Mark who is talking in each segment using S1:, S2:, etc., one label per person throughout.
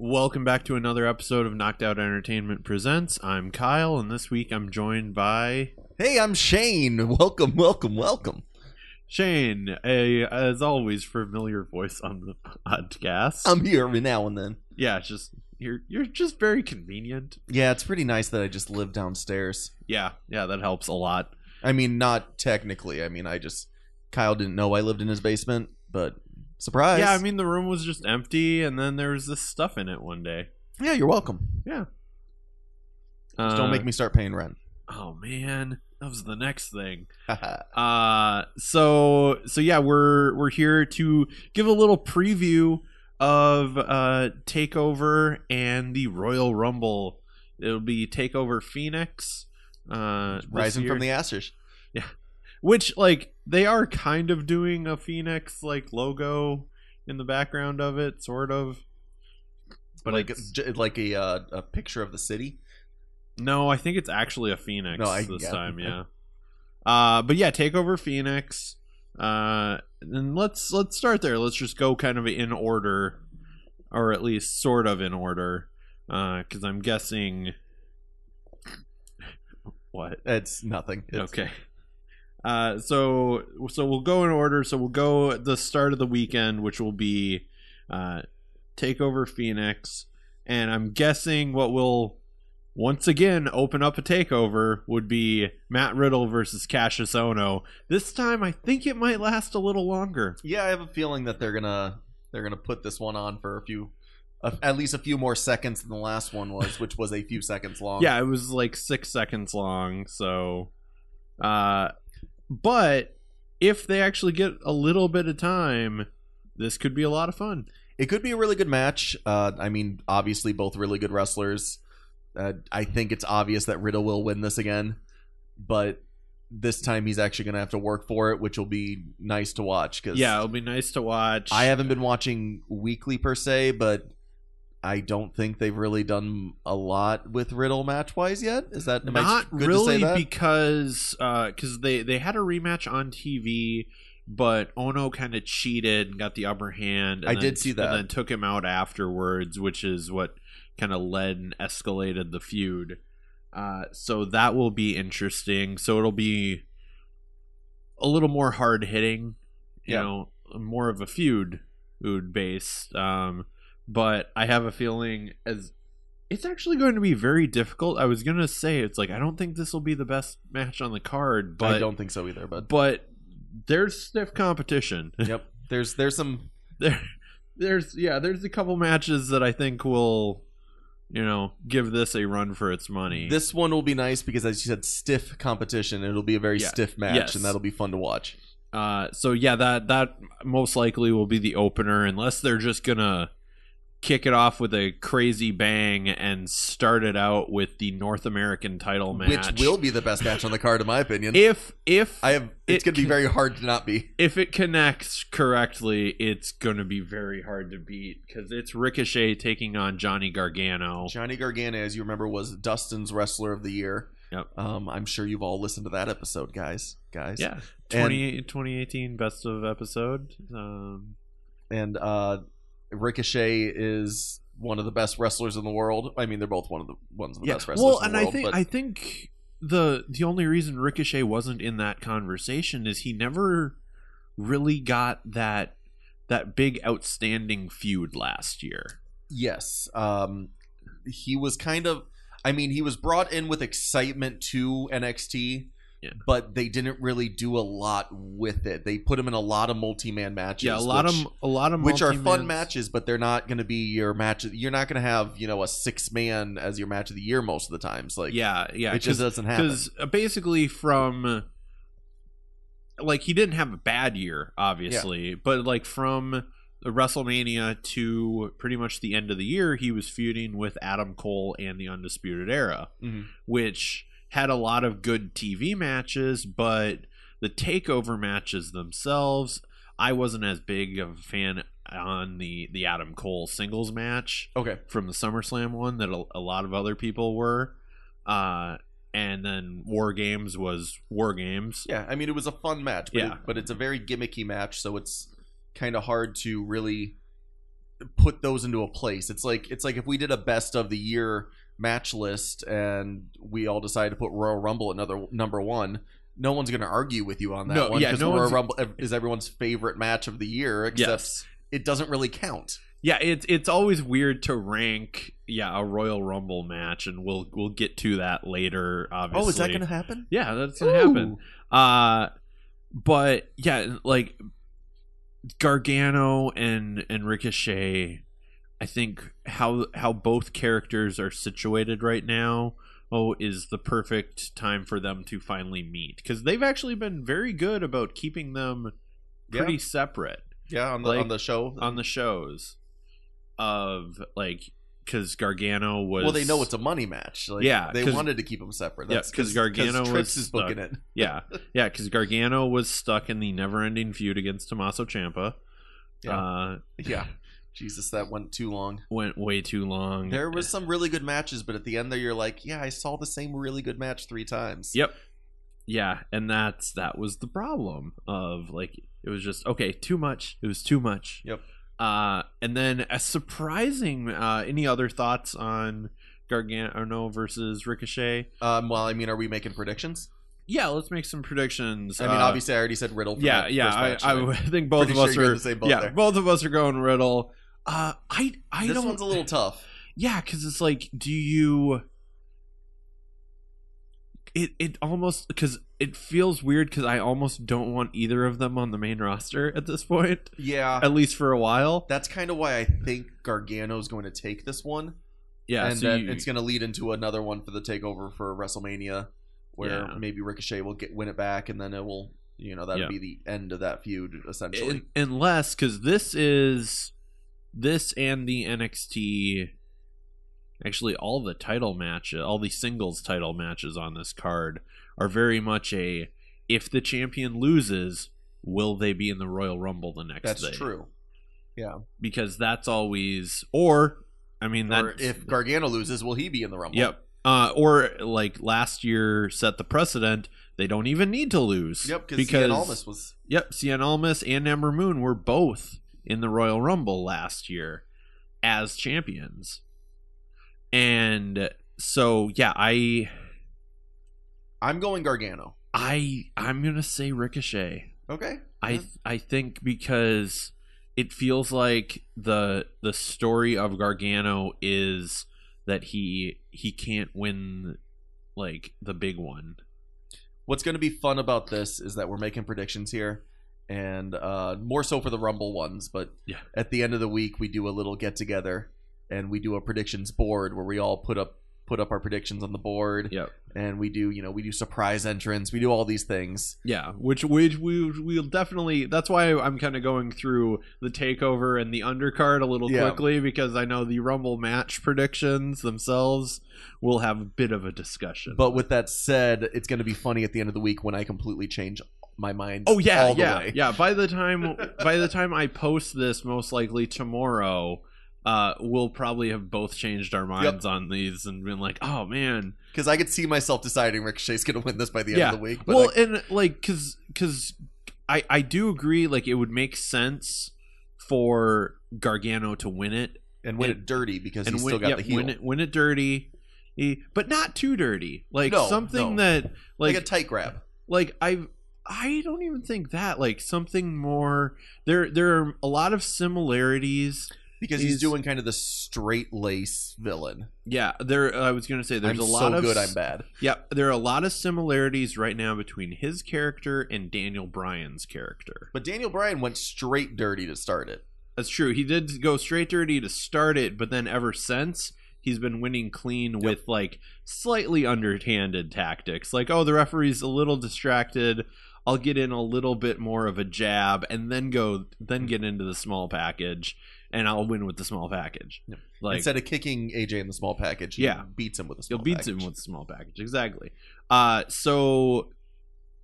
S1: Welcome back to another episode of Knocked Out Entertainment Presents. I'm Kyle, and this week I'm joined by
S2: Hey, I'm Cheyne. Welcome, welcome, welcome.
S1: Cheyne, a as always familiar voice on the podcast.
S2: I'm here every now and then.
S1: yeah, it's just you're you're just very convenient.
S2: Yeah, it's pretty nice that I just live downstairs.
S1: Yeah, yeah, that helps a lot.
S2: I mean, not technically. I mean, I just Kyle didn't know I lived in his basement, but surprise.
S1: Yeah, I mean the room was just empty, and then there was this stuff in it one day.
S2: yeah, you're welcome.
S1: Yeah.
S2: Just don't make me start paying rent.
S1: Oh man, that was the next thing. Uh so so yeah, we're we're here to give a little preview of uh Takeover and the Royal Rumble. It'll be Takeover Phoenix. Uh
S2: Rising from the ashes.
S1: Which like they are kind of doing a Phoenix like logo in the background of it, sort of. But
S2: like
S1: it's-
S2: j- like a uh, a picture of the city.
S1: No, I think it's actually a Phoenix
S2: No, I-
S1: this
S2: yeah.
S1: time. Yeah. Uh, but yeah, take over Phoenix. Uh, and let's let's start there. Let's just go kind of in order, or at least sort of in order, because I'm guessing. What?
S2: It's nothing. It's,
S1: Okay. Uh, so so we'll go in order. So we'll go at the start of the weekend, which will be uh, take over Phoenix, and I'm guessing what will once again open up a takeover would be Matt Riddle versus Kassius Ohno. This time, I think it might last a little longer.
S2: Yeah, I have a feeling that they're gonna they're gonna put this one on for a few, uh, at least a few more seconds than the last one was, which was a few seconds long.
S1: Yeah, it was like six seconds long. So, uh, but if they actually get a little bit of time, this could be a lot of fun.
S2: It could be a really good match. Uh, I mean, obviously, both really good wrestlers. Uh, I think it's obvious that Riddle will win this again, but this time he's actually going to have to work for it, which will be nice to watch. Because
S1: Yeah, it'll be nice to watch.
S2: I haven't been watching weekly per se, but I don't think they've really done a lot with Riddle match wise yet. Is that
S1: not really because because they they had a rematch on TV, but Ohno kind of cheated and got the upper hand. And
S2: I
S1: then,
S2: did see that.
S1: and then took him out afterwards, which is what kind of led and escalated the feud. Uh, so that will be interesting. So it'll be a little more hard hitting, you
S2: Yeah.
S1: know, more of a feud food based. Um, but I have a feeling as it's actually going to be very difficult. I was gonna say it's like I don't think this will be the best match on the card, but
S2: I don't think so either. But
S1: but there's stiff competition.
S2: yep, there's there's some
S1: there there's yeah, there's a couple matches that I think will you know, give this a run for its money.
S2: This one will be nice because, as you said, stiff competition. It'll be a very
S1: Yeah.
S2: stiff match,
S1: Yes.
S2: and that'll be fun to watch.
S1: Uh, so yeah, that that most likely will be the opener, unless they're just gonna kick it off with a crazy bang and start it out with the North American title match,
S2: Which will be the best match on the card, in my opinion.
S1: if if
S2: I have. It's
S1: it
S2: going to be very hard to not be.
S1: if it connects correctly, it's gonna be very hard to beat because it's Ricochet taking on Johnny Gargano.
S2: Johnny Gargano, as you remember, was Dustin's Wrestler of the Year.
S1: Yep.
S2: Um, I'm sure you've all listened to that episode, guys. Guys.
S1: Yeah,
S2: And-
S1: 2018 best of episode. Um,
S2: And uh, Ricochet is one of the best wrestlers in the world. I mean, they're both one of the ones of the best wrestlers
S1: well,
S2: in
S1: and
S2: the
S1: I think
S2: but
S1: I think the the only reason Ricochet wasn't in that conversation is he never really got that that big outstanding feud last year.
S2: yes, um, he was kind of. I mean, he was brought in with excitement to NXT.
S1: Yeah.
S2: But they didn't really do a lot with it. They put him in a lot of multi-man matches.
S1: yeah, a lot
S2: which-
S1: of a lot of
S2: which are fun matches, but they're not going to be your match. You're not going to have you know a six man as your match of the year most of the times. Like
S1: yeah, yeah,
S2: it just doesn't happen.
S1: because basically from like he didn't have a bad year, obviously, but like from WrestleMania to pretty much the end of the year, he was feuding with Adam Cole and the Undisputed Era,
S2: Mhm.
S1: which had a lot of good TV matches, but the takeover matches themselves, I wasn't as big of a fan on the the Adam Cole singles match
S2: Okay,
S1: from the SummerSlam one that a, a lot of other people were. Uh, and then War Games was War Games.
S2: yeah. I mean, it was a fun match, but,
S1: Yeah.
S2: it- but it's a very gimmicky match, so it's kind of hard to really put those into a place. It's like it's like if we did a best of the year match list and we all decided to put Royal Rumble at another number one. No one's going to argue with you on that
S1: No,
S2: one
S1: yeah,
S2: because
S1: no
S2: Royal Rumble is everyone's favorite match of the year. Except
S1: yes.
S2: it doesn't really count.
S1: Yeah, it's it's always weird to rank yeah a Royal Rumble match, and we'll we'll get to that later. Obviously,
S2: Oh, is that going to happen?
S1: Yeah, that's gonna happen. Uh, but yeah, like Gargano and and Ricochet, I think how how both characters are situated right now. Oh, is the perfect time for them to finally meet because they've actually been very good about keeping them pretty
S2: Yeah.
S1: separate
S2: Yeah, on the
S1: Like,
S2: on the show.
S1: on the shows of like because Gargano was
S2: well, they know it's a money match. Like,
S1: Yeah,
S2: they wanted to keep them separate.
S1: Yeah,
S2: That's
S1: 'cause Gargano
S2: Trips
S1: was
S2: is booking
S1: stuck.
S2: it.
S1: yeah yeah because Gargano was stuck in the never-ending feud against Tommaso Ciampa.
S2: Yeah.
S1: Uh,
S2: Yeah, Jesus, that went too long.
S1: went way too long.
S2: There was some really good matches, but at the end there, you're like, yeah, I saw the same really good match three times.
S1: Yep. Yeah, and that's that was the problem of like it was just okay, too much. It was too much.
S2: Yep.
S1: Uh and then a surprising uh any other thoughts on Gargano versus Ricochet?
S2: Um, well, I mean, are we making predictions?
S1: Yeah, let's make some predictions.
S2: I mean,
S1: Uh,
S2: obviously, I already said Riddle. For
S1: yeah,
S2: that
S1: yeah. I, I would think both
S2: Pretty
S1: of us
S2: sure you're gonna say both
S1: yeah,
S2: there.
S1: both of us are going Riddle. Uh, I I
S2: this
S1: don't.
S2: This one's a little tough.
S1: Yeah, because it's like, do you? It it almost because it feels weird because I almost don't want either of them on the main roster at this point,
S2: Yeah,
S1: at least for a while.
S2: that's kind of why I think Gargano's going to take this one,
S1: Yeah,
S2: and
S1: so
S2: then
S1: you-
S2: it's going to lead into another one for the takeover for WrestleMania, where
S1: Yeah.
S2: maybe Ricochet will get win it back, and then it will, you know, that'll
S1: Yeah.
S2: be the end of that feud essentially.
S1: Un- unless because this is this and the NXT actually all the title matches all the singles title matches on this card are very much a if the champion loses will they be in the Royal Rumble the next
S2: that's
S1: day That's
S2: true. Yeah,
S1: because that's always or I mean that
S2: if Gargano loses, will he be in the Rumble?
S1: yep uh, or like last year set the precedent they don't even need to lose
S2: Yep,
S1: because
S2: Almas was
S1: Yep, Cien Almas and Ember Moon were both in the Royal Rumble last year as champions. And so yeah, I
S2: I'm going Gargano.
S1: I I'm going to say Ricochet.
S2: Okay.
S1: I I think because it feels like the the story of Gargano is that he he can't win like the big one.
S2: What's going to be fun about this is that we're making predictions here, and uh, more so for the Rumble ones. But
S1: Yeah.
S2: at the end of the week, we do a little get together, and we do a predictions board where we all put up put up our predictions on the board,
S1: Yep.
S2: and we do you know we do surprise entrance, we do all these things.
S1: Yeah, which which we we'll definitely. That's why I'm kind of going through the takeover and the undercard a little
S2: Yeah.
S1: quickly because I know the Rumble match predictions themselves will have a bit of a discussion.
S2: But with that said, it's going to be funny at the end of the week when I completely change my mind.
S1: oh yeah, yeah,
S2: way.
S1: yeah. By the time by the time I post this, most likely tomorrow. Uh, we'll probably have both changed our minds on these and been like, "Oh man,
S2: because I could see myself deciding Ricochet's going to win this by the end
S1: Yeah.
S2: of the week. But
S1: well
S2: I-
S1: and like because because I, I do agree like it would make sense for gargano to win it
S2: and win
S1: and-
S2: it dirty because
S1: and
S2: he's
S1: win,
S2: still got
S1: yeah,
S2: the heel,
S1: win it win it dirty He- but not too dirty like
S2: No,
S1: something
S2: no.
S1: that
S2: like,
S1: like
S2: a tight grab.
S1: like i i don't even think that like something more there there are a lot of similarities
S2: because
S1: He's-
S2: he's, doing kind of the straight lace villain.
S1: yeah there i was gonna say there's
S2: I'm
S1: a lot
S2: so
S1: of
S2: good, I'm bad.
S1: yeah there are a lot of similarities right now between his character and daniel bryan's character
S2: But Daniel Bryan went straight dirty to start it.
S1: That's true. He did go straight dirty to start it, but then ever since he's been winning clean with like slightly underhanded tactics. Like, oh, the referee's a little distracted. I'll get in a little bit more of a jab and then go then get into the small package and I'll win with the small package.
S2: Yep.
S1: Like
S2: Instead of kicking AJ in the small package, he
S1: Yeah.
S2: beats him with a
S1: He'll
S2: small
S1: beat
S2: package.
S1: him with the small package. Exactly. Uh so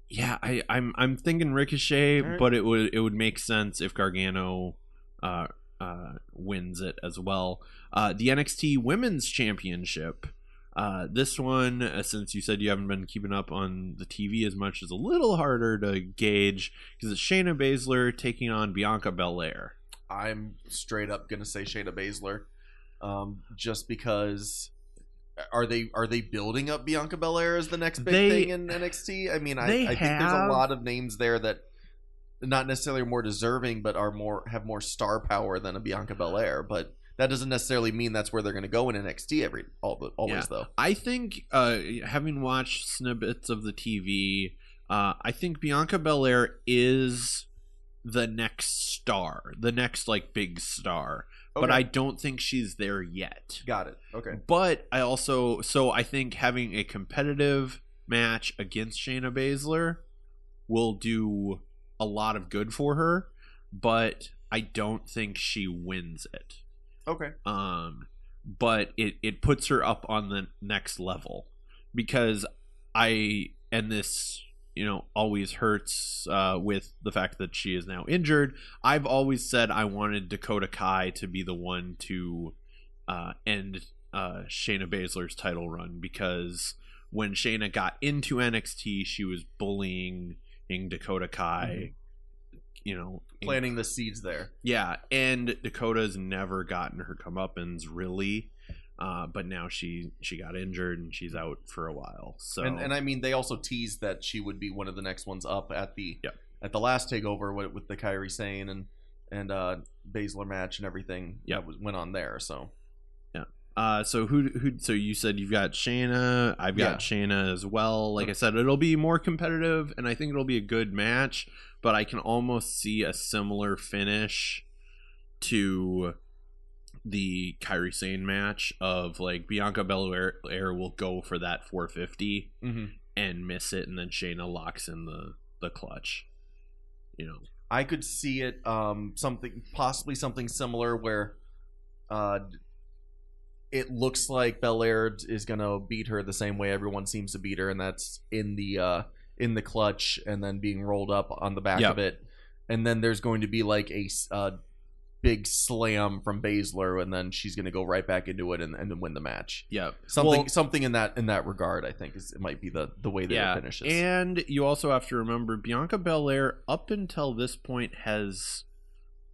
S1: yeah, I, I'm I'm thinking Ricochet,
S2: Alright.
S1: but it would it would make sense if Gargano uh uh wins it as well. Uh the NXT Women's Championship. Uh, this one, uh, since you said you haven't been keeping up on the TV as much, is a little harder to gauge because it's Shayna Baszler taking on Bianca Belair.
S2: I'm straight up gonna say Shayna Baszler, um, just because. Are they are they building up Bianca Belair as the next big
S1: They-
S2: thing in NXT? I mean, I, I think there's a lot of names there that not necessarily are more deserving, but are more have more star power than a Bianca Belair. But that doesn't necessarily mean that's where they're going to go in NXT every all the, always
S1: Yeah.
S2: though.
S1: I think, uh, having watched snippets of the TV, uh, I think Bianca Belair is the next star, the next like big star. But I don't think she's there yet.
S2: got it. Okay.
S1: But I also, so I think having a competitive match against Shayna Baszler will do a lot of good for her. But I don't think she wins it.
S2: Okay.
S1: um but it it puts her up on the next level because i and this you know always hurts uh with the fact that she is now injured i've always said i wanted dakota kai to be the one to uh end uh shayna baszler's title run because when shayna got into nxt she was bullying dakota kai you know
S2: Planting the seeds there.
S1: yeah, and Dakota's never gotten her comeuppance really, uh, but now she she got injured and she's out for a while. So
S2: And, and I mean, they also teased that she would be one of the next ones up at the
S1: Yep.
S2: at the last takeover with, with the Kairi Sane and and uh Baszler match and everything Yeah, went on there. So
S1: uh, so who who? So you said you've got Shayna. I've got Shayna as well. Like I said, it'll be more competitive, and I think it'll be a good match. But I can almost see a similar finish to the Kairi Sane match of like Bianca Belair will go for that 450
S2: Mhm.
S1: and miss it, and then Shayna locks in the the clutch. You know,
S2: I could see it um something possibly something similar where uh it looks like Belair is gonna beat her the same way everyone seems to beat her, and that's in the uh in the clutch and then being rolled up on the back
S1: Yep.
S2: of it, and then there's going to be like a uh, big slam from Baszler, and then she's gonna go right back into it and, and then win the match.
S1: yeah,
S2: Something
S1: Well-
S2: something in that in that regard, I think is it might be the the way that
S1: yeah.
S2: it finishes.
S1: And you also have to remember Bianca Belair up until this point has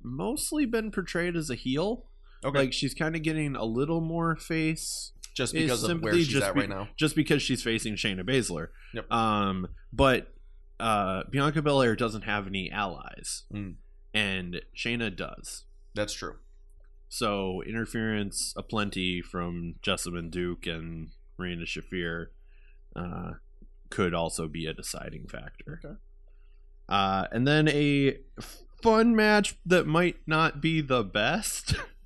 S1: mostly been portrayed as a heel.
S2: okay,
S1: Like she's kind of getting a little more face
S2: just because of where she's at
S1: be-
S2: right now.
S1: just because she's facing Shayna Baszler.
S2: Yep.
S1: Um, but uh, Bianca Belair doesn't have any allies,
S2: Mm.
S1: and Shayna does.
S2: That's true.
S1: So interference aplenty from Jessamyn Duke and Marina Shafir uh, could also be a deciding factor.
S2: Okay.
S1: Uh, and then a fun match that might not be the best,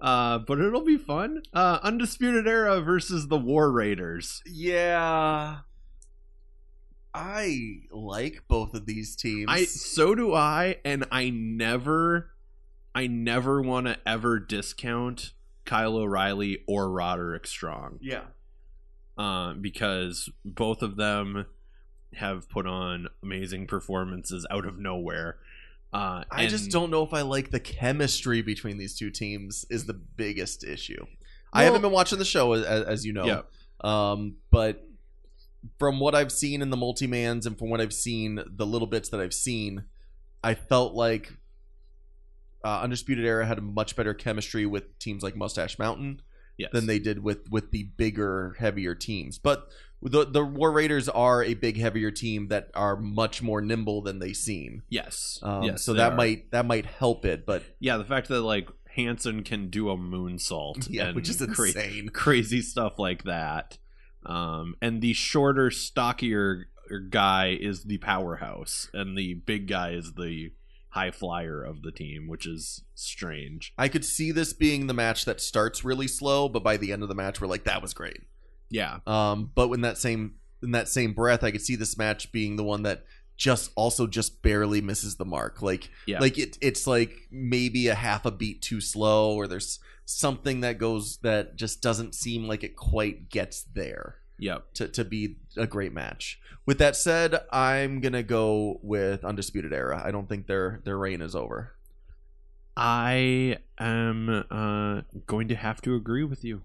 S1: uh, but it'll be fun. Uh, Undisputed Era versus the War Raiders.
S2: Yeah. I like both of these teams.
S1: I so do I, and I never, I never want to ever discount Kyle O'Reilly or Roderick Strong.
S2: yeah.
S1: um, because both of them have put on amazing performances out of nowhere. Uh,
S2: I just don't know if I like the chemistry between these two teams is the biggest issue. I haven't been watching the show as, as you know.
S1: Yeah.
S2: Um, but from what I've seen in the multi-mans and from what I've seen, the little bits that I've seen, I felt like uh, Undisputed Era had a much better chemistry with teams like Mustache Mountain
S1: yes.
S2: than they did with with the bigger, heavier teams. But the the War Raiders are a big, heavier team that are much more nimble than they seem.
S1: Yes.
S2: Um,
S1: yes.
S2: so that
S1: are.
S2: might that might help it, but
S1: Yeah, the fact that like Hanson can do a moonsault.
S2: yeah,
S1: and
S2: which is
S1: cra-
S2: insane.
S1: crazy stuff like that. Um, and the shorter, stockier guy is the powerhouse, and the big guy is the high flyer of the team, which is strange.
S2: I could see this being the match that starts really slow, but by the end of the match, we're like, that was great.
S1: Yeah.
S2: Um, but in that same in that same breath, I could see this match being the one that just also just barely misses the mark. Like
S1: Yeah.
S2: like it it's like maybe a half a beat too slow, or there's something that goes that just doesn't seem like it quite gets there
S1: Yep.
S2: to, to be a great match. With that said, I'm gonna go with Undisputed Era. I don't think their their reign is over.
S1: I am uh, going to have to agree with you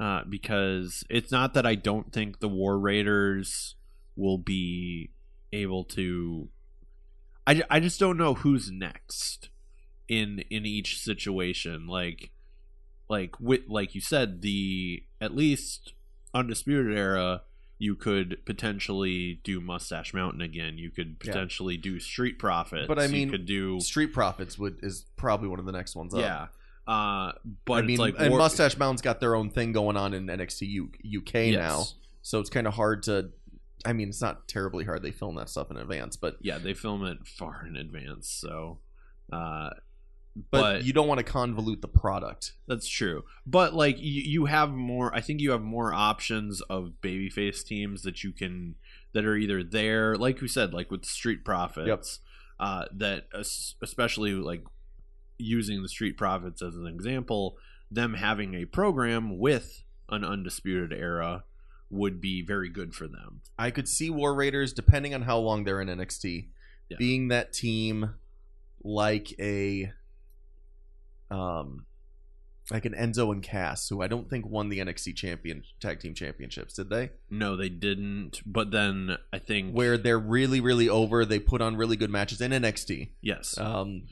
S1: uh, because it's not that I don't think the War Raiders will be able to. I, I just don't know who's next in in each situation. Like like with like you said, the at least undisputed era you could potentially do Mustache Mountain again. You could
S2: Yeah.
S1: potentially do Street Profits.
S2: But I mean, you
S1: could do
S2: Street Profits would is probably one of the next ones. Up.
S1: yeah. Uh, but
S2: I mean,
S1: like
S2: and Mustache Mountain's got their own thing going on in NXT U- UK
S1: Yes.
S2: now, so it's kind of hard to. I mean, it's not terribly hard. They film that stuff in advance, but
S1: Yeah, they film it far in advance, so uh,
S2: but,
S1: but,
S2: you don't want to convolute the product.
S1: that's true. But like you, you have more. I think you have more options of babyface teams that you can that are either there, like we said, like with Street Profits. Uh, that especially like using the Street Profits as an example, them having a program with an undisputed era would be very good for them.
S2: I could see War Raiders, depending on how long they're in NXT,
S1: Yeah.
S2: being that team like a um like an Enzo and Cass, who I don't think won the NXT champion tag team championships, did they?
S1: No, they didn't. But then I think
S2: Where they're really, really over. They put on really good matches in NXT.
S1: yes,
S2: Um,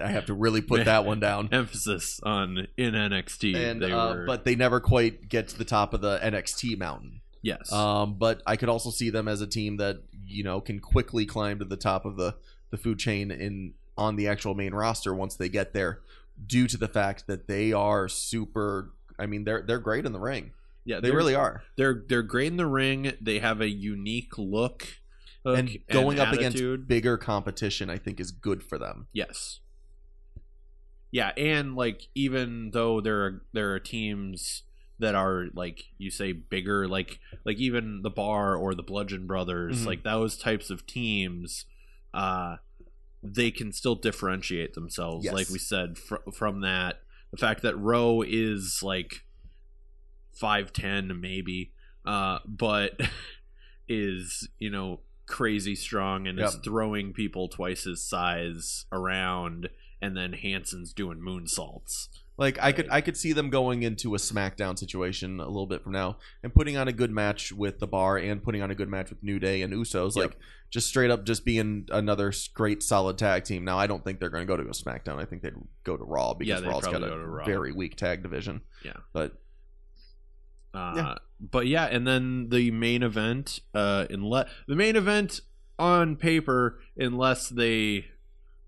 S2: I have to really put that one down.
S1: emphasis on in NXT.
S2: And
S1: they
S2: uh,
S1: were,
S2: but they never quite get to the top of the NXT mountain.
S1: yes,
S2: Um, but I could also see them as a team that you know can quickly climb to the top of the the food chain in on the actual main roster once they get there, due to the fact that they are super. I mean, they're they're great in the ring.
S1: yeah,
S2: They really are.
S1: They're they're great in the ring. They have a unique look, look
S2: And going up against bigger competition, I think, is good for them.
S1: Yes. Yeah, and like even though there are there are teams that are like you say bigger, like like even the Bar or the Bludgeon Brothers,
S2: Mhm.
S1: like those types of teams, uh, they can still differentiate themselves.
S2: Yes.
S1: Like we said fr- from that, the fact that Rowe is like five ten maybe, uh, but is you know crazy strong and is throwing people twice his size around, and then Hanson's doing moonsaults.
S2: Like I could I could see them going into a SmackDown situation a little bit from now and putting on a good match with the Bar and putting on a good match with New Day and Usos.
S1: Yep.
S2: Like just straight up just being another great solid tag team. Now I don't think they're going to go to a SmackDown. I think they'd go to Raw because
S1: Yeah,
S2: Raw's got a
S1: Raw.
S2: very weak tag division.
S1: Yeah.
S2: But
S1: Uh,
S2: Yeah.
S1: But yeah, and then the main event, uh, unless the main event on paper, unless they,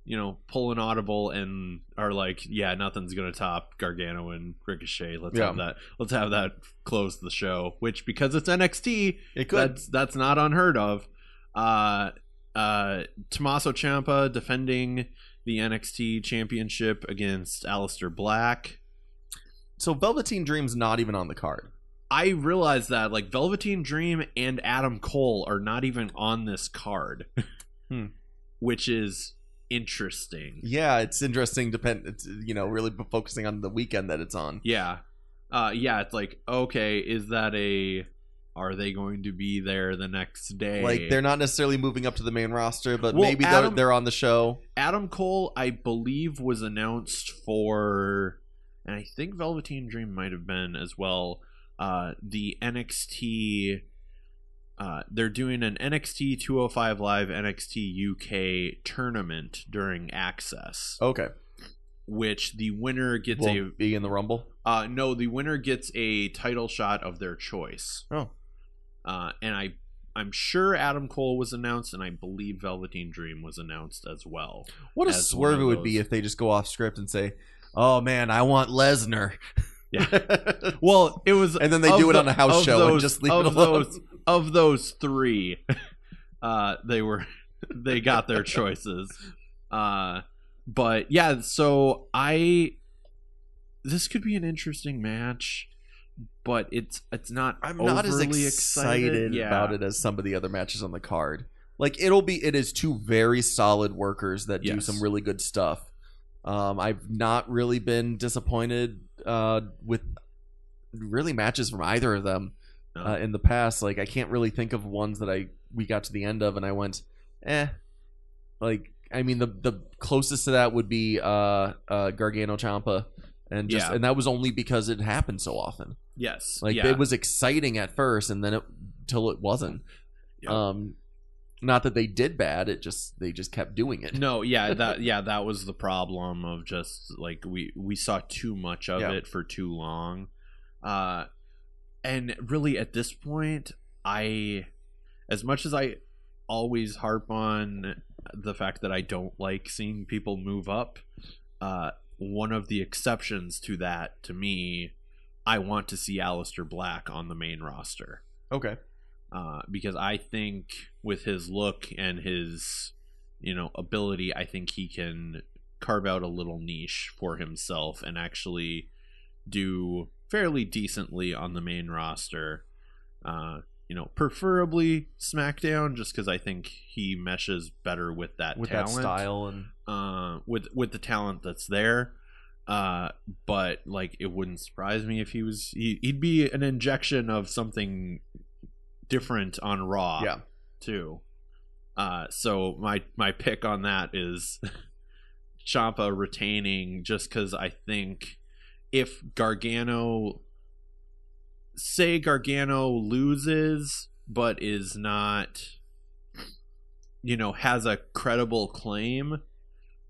S1: you know, pull an audible and are like, yeah, nothing's gonna top Gargano and Ricochet. Let's
S2: Yeah.
S1: have that. Let's have that close the show. Which because it's NXT,
S2: it could.
S1: that's that's not unheard of. Uh, uh, Tommaso Ciampa defending the NXT Championship against Aleister Black.
S2: so Velveteen Dream's not even on the card.
S1: I realize that like Velveteen Dream and Adam Cole are not even on this card,
S2: Hmm.
S1: which is interesting.
S2: Yeah, it's interesting. Depend. It's you know really focusing on the weekend that it's on.
S1: Yeah, uh, yeah. It's like okay, is that a? Are they going to be there the next day?
S2: Like they're not necessarily moving up to the main roster, but
S1: Well,
S2: maybe
S1: Adam-
S2: they're they're on the show.
S1: Adam Cole, I believe, was announced for, and I think Velveteen Dream might have been as well. Uh, the NXT. Uh, they're doing an NXT 205 Live NXT UK tournament during Axxess,
S2: Okay,
S1: which the winner gets
S2: will be in the Rumble.
S1: uh, no, the winner gets a title shot of their choice.
S2: Oh.
S1: Uh, and I I'm sure Adam Cole was announced, and I believe Velveteen Dream was announced as well.
S2: What a swerve it would be if they just go off script and say, "Oh man, I want Lesnar."
S1: Yeah. Well, it was,
S2: And then they do it
S1: the-
S2: on a house show and just leave it alone.
S1: Those, of those three, uh, they were they got their choices. Uh, but yeah, so I this could be an interesting match, but it's it's not.
S2: I'm not as
S1: overly
S2: excited
S1: Yeah.
S2: about it as some of the other matches on the card. Like it'll be, it is two very solid workers that do some really good stuff. Um, I've not really been disappointed uh, with really matches from either of them
S1: No.
S2: uh, in the past. Like I can't really think of ones that I we got to the end of and I went, eh. Like I mean, the the closest to that would be uh, uh, Gargano Ciampa, and just
S1: Yeah.
S2: and that was only because it happened so often.
S1: Yes,
S2: Like
S1: yeah.
S2: it was exciting at first, and then it till it wasn't.
S1: Yep.
S2: Um, Not that they did bad, it just they just kept doing it.
S1: No, yeah, that yeah, that was the problem of just like we we saw too much of
S2: Yeah.
S1: it for too long. Uh and really at this point, I as much as I always harp on the fact that I don't like seeing people move up, uh one of the exceptions to that to me, I want to see Aleister Black on the main roster
S2: Okay.
S1: uh, because I think with his look and his you know ability, I think he can carve out a little niche for himself and actually do fairly decently on the main roster. Uh, you know, preferably SmackDown, just because I think he meshes better with that
S2: With
S1: talent
S2: that style and
S1: uh, with with the talent that's there. Uh, but like it wouldn't surprise me if he was he, he'd be an injection of something different on Raw
S2: yeah.
S1: too. Uh, so my my pick on that is Ciampa retaining just because I think if Gargano say Gargano loses but is not you know has a credible claim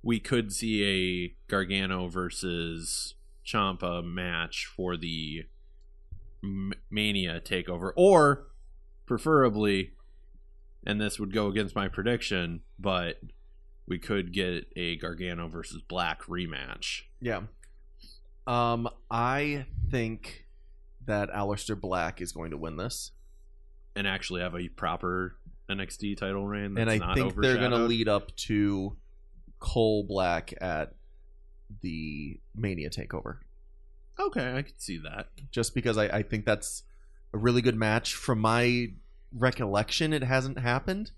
S1: we could see a Gargano versus Ciampa match for the Mania takeover or preferably and this would go against my prediction but we could get a Gargano versus Black rematch
S2: Yeah. Um, I think that Aleister Black is going to win this,
S1: and actually have a proper NXT title reign
S2: and I think they're going to lead up to Cole Black at the Mania Takeover,
S1: Okay, I could see that.
S2: just because I, I think that's a really good match. From my recollection, it hasn't happened.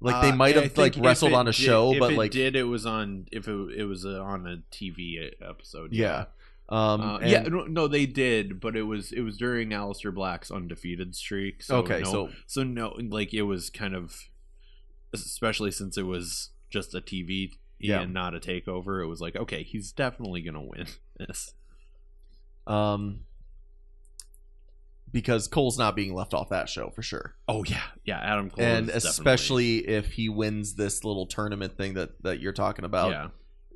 S2: Like they
S1: Uh,
S2: might
S1: I
S2: have like wrestled
S1: it
S2: on a show,
S1: if
S2: but
S1: it
S2: like
S1: did it was on if it, it was uh, on a TV episode.
S2: yeah, um,
S1: Uh,
S2: and-
S1: yeah, no, no, they did, but it was it was during Aleister Black's undefeated streak. So
S2: okay,
S1: no,
S2: so
S1: so no, like it was kind of, especially since it was just a TV
S2: Yeah.
S1: and not a takeover. It was like, okay, he's definitely gonna win this.
S2: um, because Cole's not being left off that show for sure.
S1: Oh yeah, yeah, Adam Cole,
S2: and especially if he wins this little tournament thing that that you're talking about.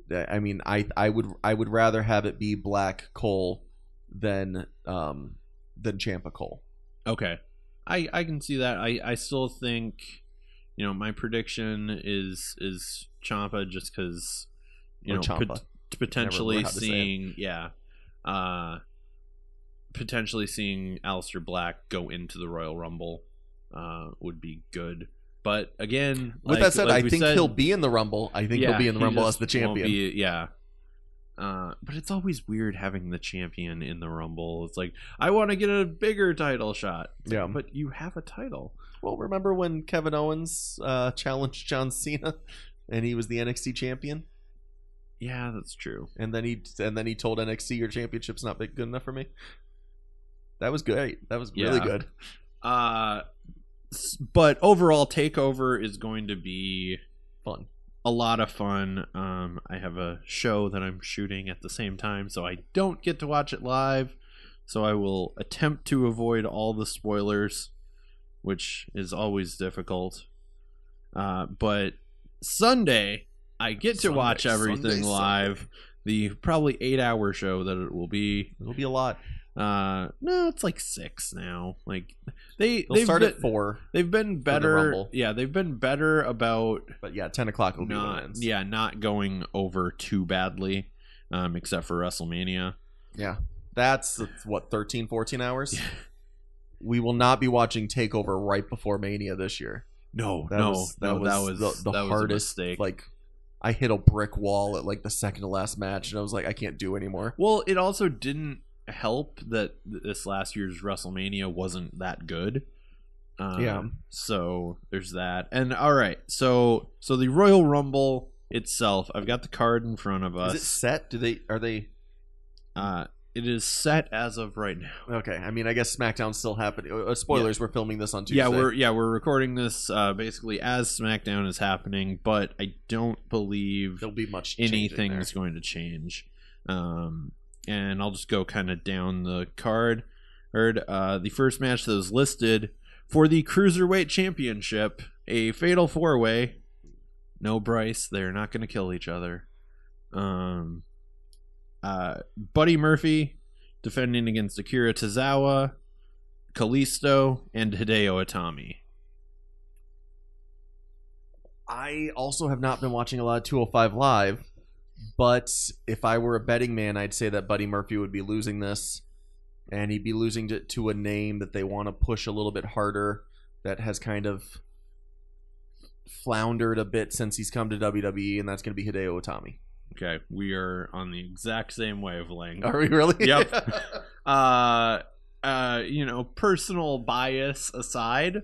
S1: yeah,
S2: I mean, I I would I would rather have it be Black Cole than um than Ciampa Cole.
S1: Okay. I I can see that. I I still think you know, my prediction is is Ciampa just cuz you
S2: Or
S1: know pot- potentially
S2: learned how to say it.
S1: seeing yeah. Uh potentially seeing Aleister Black go into the Royal Rumble uh would be good. But again,
S2: With
S1: like-
S2: that said,
S1: like
S2: I think
S1: said-
S2: he'll be in the Rumble. I think
S1: yeah,
S2: he'll be in the Rumble as the champion.
S1: be- yeah. Uh, but it's always weird having the champion in the Rumble. It's like I want to get a bigger title shot.
S2: Yeah.
S1: but you have a title.
S2: Well, remember when Kevin Owens uh, challenged John Cena, and he was the NXT champion,
S1: Yeah, that's true.
S2: and then he and then he told NXT, "Your championship's not big good enough for me." That was great. That was really
S1: Yeah.
S2: good.
S1: Uh, but overall, Takeover is going to be
S2: Fun.
S1: a lot of fun. Um, I have a show that I'm shooting at the same time, so I don't get to watch it live. So I will attempt to avoid all the spoilers, which is always difficult. Uh, but Sunday, I get to
S2: Sunday,
S1: watch everything
S2: Sunday,
S1: live.
S2: Sunday.
S1: The probably eight hour show that it will be.
S2: It'll be a lot.
S1: Uh, no, it's like six now. Like they
S2: They'll
S1: they've
S2: start
S1: been,
S2: at four,
S1: They've been better.
S2: Rumble.
S1: Yeah, they've been better about
S2: but yeah, ten o'clock will be when it ends.
S1: yeah not going over too badly, um, except for WrestleMania.
S2: Yeah. That's, that's what 13, 14 hours. we will not be watching Takeover right before Mania this year.
S1: No,
S2: That
S1: no,
S2: was, that
S1: no,
S2: was
S1: that was
S2: the, the
S1: was
S2: hardest.
S1: mistake.
S2: Like, I hit a brick wall at like the second to last match, and I was like, I can't do anymore.
S1: well, it also didn't help that this last year's WrestleMania wasn't that good. Um,
S2: Yeah.
S1: So there's that. And all right, so so the Royal Rumble itself, I've got the card in front of us.
S2: Is it set? Do they are they?
S1: uh, it is set as of right now.
S2: Okay, I mean, I guess SmackDown's still happening. Uh, spoilers: We're filming this on Tuesday.
S1: Yeah, we're yeah we're recording this uh, basically as SmackDown is happening, but I don't believe
S2: There'll be much
S1: anything is going to change. Um, and I'll just go kind of down the card. Heard uh, the first match that was listed for the cruiserweight championship, a fatal four way. No Bryce, they're not going to kill each other. Um, uh, Buddy Murphy defending against Akira Tozawa, Kalisto, and Hideo Itami.
S2: I also have not been watching a lot of 205 Live, but if I were a betting man, I'd say that Buddy Murphy would be losing this, and he'd be losing to, to a name that they want to push a little bit harder, that has kind of floundered a bit since he's come to WWE, and that's going to be Hideo Itami.
S1: Okay, we are on the exact same wavelength.
S2: Are we really?
S1: Yep. uh, uh, you know, personal bias aside,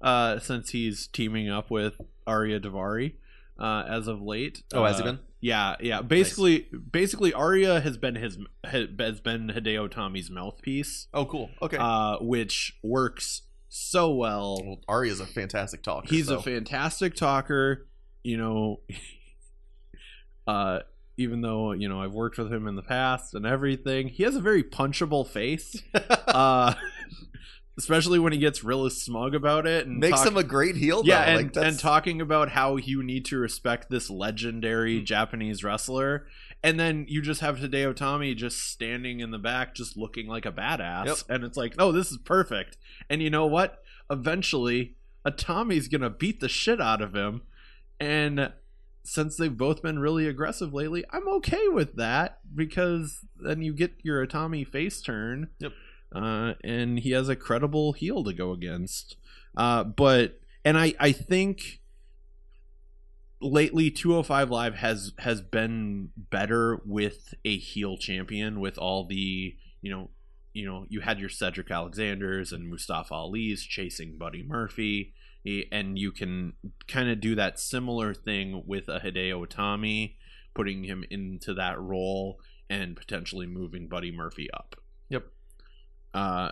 S1: uh, since he's teaming up with Arya Daivari, uh, as of late.
S2: oh, has he
S1: uh,
S2: been?
S1: Yeah, yeah. Basically, basically, Arya has been his has been Hideo Itami's mouthpiece,
S2: Oh, cool. Okay.
S1: uh, which works so well.
S2: well, Arya's a fantastic talker.
S1: He's
S2: so.
S1: a fantastic talker. You know, uh, even though you know I've worked with him in the past and everything, he has a very punchable face. uh, especially when he gets really smug about it and
S2: makes
S1: talk-
S2: him a great heel.
S1: yeah,
S2: though.
S1: and,
S2: Like,
S1: and talking about how you need to respect this legendary
S2: Mm.
S1: Japanese wrestler, and then you just have Hideo Itami just standing in the back, just looking like a badass,
S2: Yep.
S1: and it's like, oh, this is perfect. And you know what? Eventually, Itami's gonna beat the shit out of him, and since they've both been really aggressive lately, I'm okay with that because then you get your Tommy face turn.
S2: Yep.
S1: Uh, and he has a credible heel to go against. Uh, but and I I think lately 205 live has has been better with a heel champion with all the you know you know you had your Cedric Alexanders and Mustafa Ali's chasing Buddy Murphy and you can kind of do that similar thing with a Hideo Itami putting him into that role and potentially moving Buddy Murphy up. Uh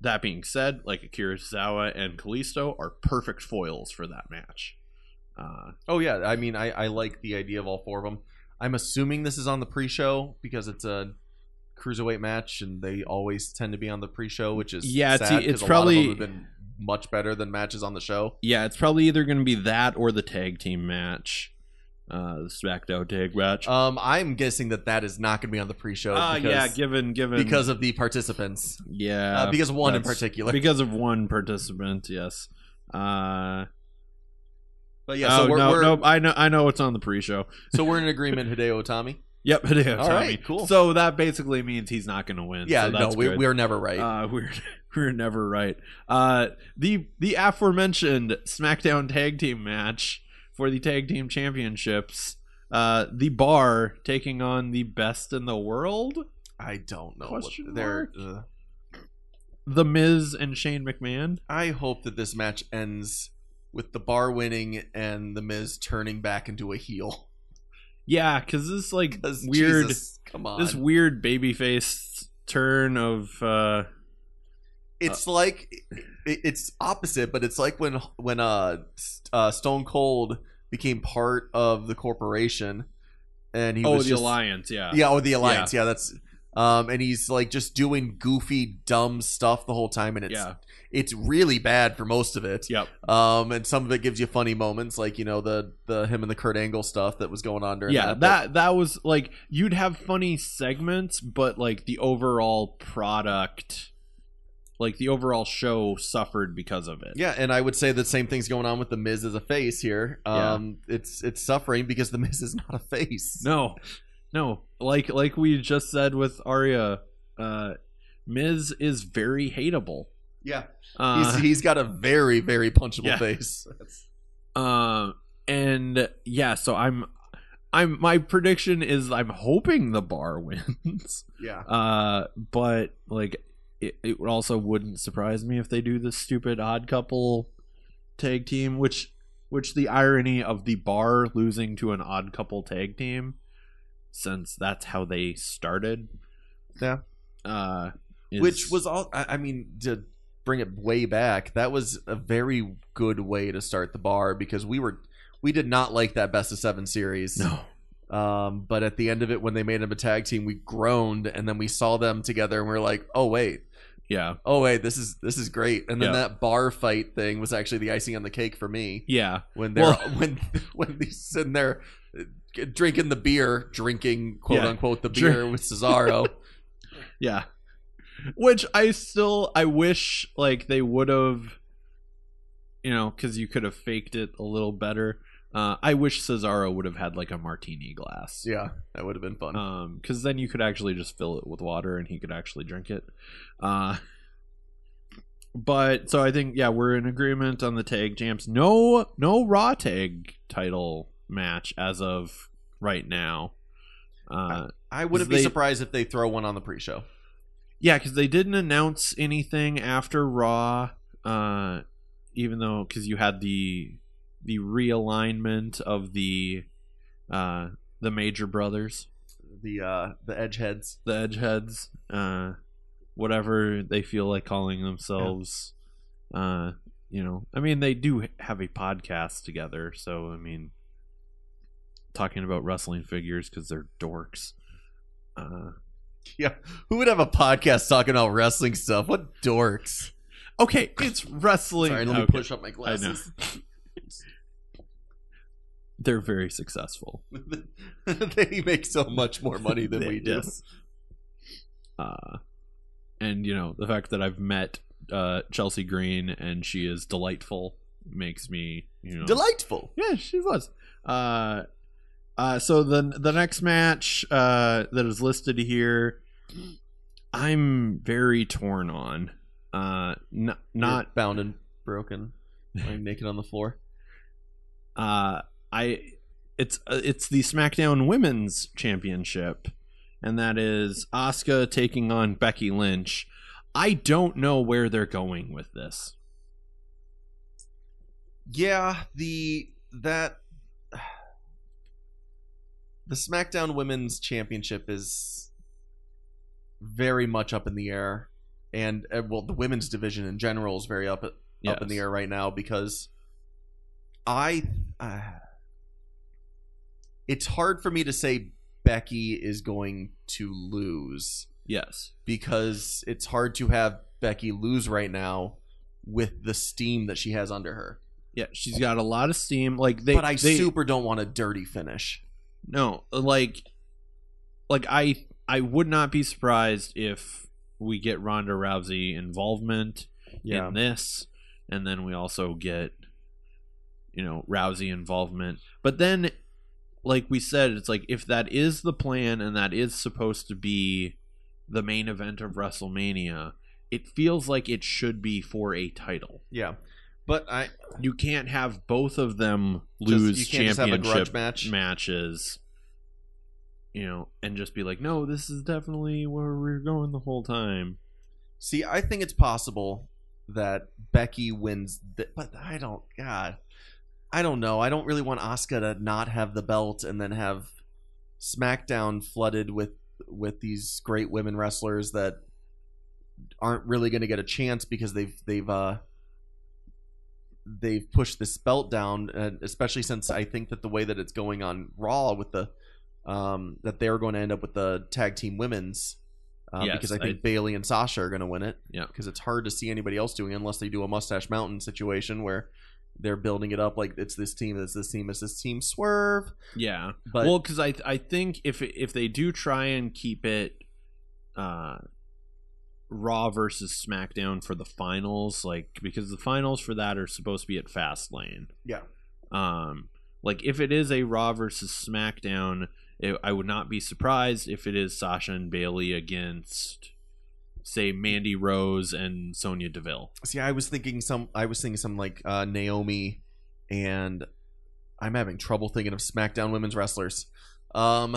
S1: that being said, like Akira Tozawa and Kalisto are perfect foils for that match. Uh,
S2: Oh yeah, I mean, I, I like the idea of all four of them. I'm assuming this is on the pre-show because it's a cruiserweight match, and they always tend to be on the pre-show, which is
S1: Yeah, it's-
S2: sad,
S1: it's
S2: 'cause a lot of
S1: probably-
S2: been much better than matches on the show.
S1: yeah, it's probably either going to be that or the tag team match, uh, the SmackDown tag match.
S2: Um, I'm guessing that that is not going to be on the pre-show.
S1: Uh,
S2: because,
S1: yeah, given given
S2: because of the participants,
S1: yeah,
S2: uh, because of one in particular.
S1: because of one participant. Yes. Uh,
S2: but yeah, so
S1: oh,
S2: we're,
S1: no,
S2: we're
S1: no, I know, I know it's on the pre-show.
S2: so we're in agreement. Hideo Itami.
S1: Yep, Hideo
S2: All
S1: Itami.
S2: right, cool.
S1: So that basically means he's not going to win.
S2: Yeah,
S1: so
S2: no, we, we're never right.
S1: Uh, we're we're never right. Uh, the the aforementioned SmackDown Tag Team match for the Tag Team Championships. Uh, the Bar taking on the Best in the World,
S2: I don't know
S1: question
S2: what they're. Uh,
S1: The Miz and Shane McMahon.
S2: I hope that this match ends with the bar winning and the Miz turning back into a heel.
S1: Yeah, because this like
S2: 'Cause
S1: weird,
S2: Jesus, come on.
S1: this weird babyface turn of uh,
S2: it's like it, it's opposite, but it's like when when uh, uh Stone Cold became part of the corporation, and he
S1: oh
S2: was
S1: the
S2: just,
S1: Alliance. Yeah,
S2: Yeah, or the alliance. Yeah, that's um, and he's like just doing goofy, dumb stuff the whole time, and it's
S1: yeah,
S2: it's really bad for most of it.
S1: yep.
S2: Um, and some of it gives you funny moments, like you know the the him and the Kurt Angle stuff that was going on during
S1: yeah
S2: that.
S1: that that was like you'd have funny segments but like the overall product like the overall show suffered because of it
S2: Yeah, and I would say the same thing's going on with the Miz as a face here. Um, it's it's suffering because the Miz is not a face.
S1: no no like like we just said with Arya uh Miz is very hateable
S2: Yeah,
S1: uh,
S2: he's he's got a very very punchable
S1: Yeah.
S2: face.
S1: uh, and yeah so I'm I'm my prediction is I'm hoping the bar wins
S2: Yeah,
S1: Uh, but like it, it also wouldn't surprise me if they do this stupid odd couple tag team, which which the irony of the bar losing to an odd couple tag team, since that's how they started.
S2: Yeah.
S1: Uh, is-
S2: which was all. I, I mean, to bring it way back, that was a very good way to start the bar because we were we did not like that best of seven series.
S1: no.
S2: Um, but at the end of it, when they made them a tag team, we groaned, and then we saw them together, and we are like, "Oh wait,
S1: Yeah,
S2: oh wait, this is this is great. And then
S1: Yeah.
S2: that bar fight thing was actually the icing on the cake for me.
S1: yeah,
S2: When they're
S1: Well-
S2: when when he's sitting there uh, drinking the beer, drinking quote
S1: Yeah.
S2: unquote the
S1: Drink-
S2: beer with Cesaro.
S1: yeah. Which I still I wish like they would have, you know, because you could have faked it a little better. Uh, I wish Cesaro would have had like a martini glass.
S2: yeah, that would have been fun.
S1: um because then you could actually just fill it with water and he could actually drink it uh but so i think yeah we're in agreement on the tag champs no no raw tag title match as of right now uh
S2: I wouldn't
S1: they-
S2: be surprised if they throw one on the pre-show.
S1: yeah because they didn't announce anything after raw uh even though because you had the the realignment of the uh the major brothers
S2: The uh the edge heads.
S1: the edgeheads uh whatever they feel like calling themselves uh you know i mean they do have a podcast together so i mean talking about wrestling figures because they're dorks uh
S2: Yeah, who would have a podcast talking about wrestling stuff? What dorks!
S1: okay it's wrestling
S2: Sorry, let me
S1: okay.
S2: push up my glasses.
S1: they're very successful
S2: they make so much more money than we do.
S1: Yes. uh and you know the fact that i've met uh chelsea green and she is delightful makes me you know
S2: Delightful.
S1: Yeah, she was. Uh, uh, so the the next match uh, that is listed here, I'm very torn on. Uh, n- not
S2: You're bound and broken, lying naked on the floor.
S1: Uh, I. It's uh, it's the SmackDown Women's Championship, and that is Asuka taking on Becky Lynch. I don't know where they're going with this.
S2: Yeah, the that the SmackDown Women's Championship is very much up in the air, and uh, well, the women's division in general is very up up in the air right now because I. Uh, it's hard for me to say Becky is going to lose
S1: Yes.
S2: because it's hard to have Becky lose right now with the steam that she has under her.
S1: Yeah, she's got a lot of steam. Like they,
S2: but I
S1: they,
S2: super don't want a dirty finish.
S1: No, like like I I would not be surprised if we get Ronda Rousey involvement
S2: Yeah.
S1: in this and then we also get you know Rousey involvement. But then like we said it's like if that is the plan and that is supposed to be the main event of WrestleMania, it feels like it should be for a title.
S2: Yeah. But I
S1: You can't have both of them lose
S2: you can't just have a
S1: championship
S2: grudge match.
S1: matches, you know, and just be like, no, this is definitely where we're going the whole time.
S2: see I think it's possible that Becky wins th- but I don't god. I don't know. I don't really want Asuka to not have the belt and then have SmackDown flooded with with these great women wrestlers that aren't really going to get a chance because they've they've uh they've pushed this belt down and especially since I think that the way that it's going on Raw with the um that they're going to end up with the tag team women's uh,
S1: Yes,
S2: because I think
S1: I-
S2: Bayley and Sasha are going to win it
S1: Yeah.
S2: because it's hard to see anybody else doing it unless they do a mustache mountain situation where they're building it up like it's this team it's this team it's this team swerve
S1: Yeah.
S2: but
S1: well, because I I think if if they do try and keep it, uh, Raw versus SmackDown for the finals, like because the finals for that are supposed to be at Fastlane.
S2: yeah
S1: Um, like if it is a Raw versus SmackDown, it, I would not be surprised if it is Sasha and Bayley against, say, Mandy Rose and Sonya Deville.
S2: see i was thinking some i was thinking some like uh naomi and i'm having trouble thinking of smackdown women's wrestlers um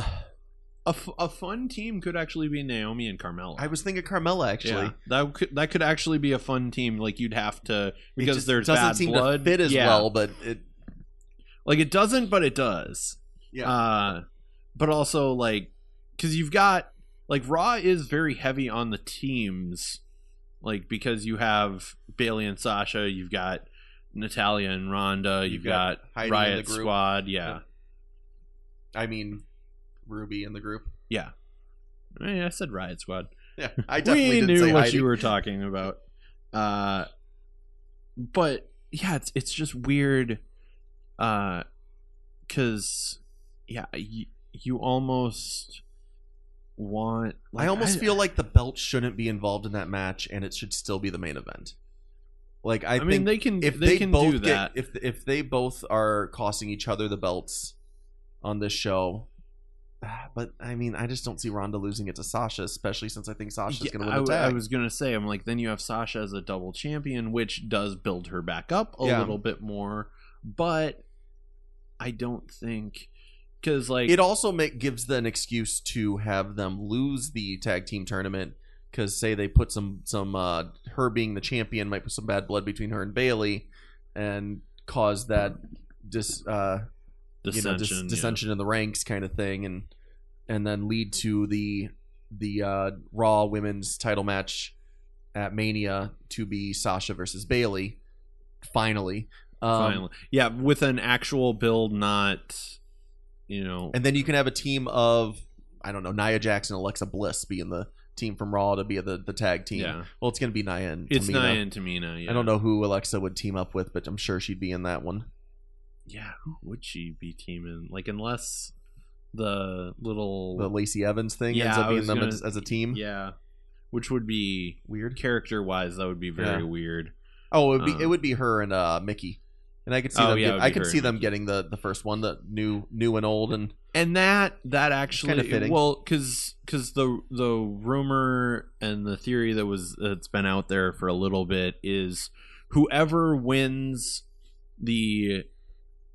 S1: A, f- a fun team could actually be Naomi and Carmella.
S2: i was thinking carmella actually
S1: yeah, that could that could actually be a fun team. Like you'd have to because there's
S2: doesn't
S1: bad
S2: seem
S1: blood.
S2: to fit as
S1: yeah.
S2: well but it
S1: Like it doesn't, but it does.
S2: yeah
S1: Uh, but also like because you've got like Raw is very heavy on the teams, like because you have Bayley and Sasha, you've got Natalya and Ronda, you've,
S2: You've
S1: got,
S2: got
S1: Riot. Squad, yeah,
S2: i mean ruby in the group
S1: yeah. I, mean, I said Riot Squad.
S2: Yeah, I definitely
S1: knew
S2: say
S1: what
S2: Heidi.
S1: you were talking about. Uh, but yeah, it's it's just weird. Uh, cause yeah, you, you almost want.
S2: I
S1: like,
S2: almost feel like the belt shouldn't be involved in that match, and it should still be the main event. Like I,
S1: I,
S2: think
S1: mean, they can
S2: if
S1: they,
S2: they,
S1: can
S2: both
S1: do
S2: get
S1: that.
S2: if if they both are costing each other the belts on this show. But I mean, I just don't see Ronda losing it to Sasha, especially since I think Sasha's
S1: Yeah,
S2: going to
S1: I,
S2: win the tag.
S1: I was gonna say, I'm like, then you have Sasha as a double champion, which does build her back up a
S2: Yeah.
S1: little bit more, but I don't think because like
S2: it also make, gives them an excuse to have them lose the tag team tournament because say they put some some uh, her being the champion might put some bad blood between her and Bayley and cause that dis uh, you know,
S1: dissension, yeah.
S2: dissension in the ranks kind of thing, and and then lead to the the uh, Raw Women's Title match at Mania to be Sasha versus Bayley. Finally, um,
S1: Finally, yeah, with an actual build, not you know,
S2: and then you can have a team of I don't know Nia Jackson, Alexa Bliss being the team from Raw to be the the tag team.
S1: yeah,
S2: Well, it's gonna be Nia and
S1: it's
S2: Tamina.
S1: Nia and Tamina. Yeah.
S2: I don't know who Alexa would team up with, but I'm sure she'd be in that one.
S1: Yeah, who would she be teaming? Like, unless the little
S2: The Lacey Evans thing
S1: Yeah,
S2: ends up being them
S1: gonna-
S2: as, as a team.
S1: yeah, which would be
S2: Weird.
S1: character wise, that would be very
S2: Yeah.
S1: weird.
S2: Oh, it would be
S1: Um,
S2: it would be her and uh, Mickie, and I could see
S1: Oh,
S2: them.
S1: yeah,
S2: get- I could see them getting the the first one, the new new and old, and
S1: and that that actually
S2: Kinda fitting.
S1: well because because the the rumor and the theory that was that's been out there for a little bit is whoever wins the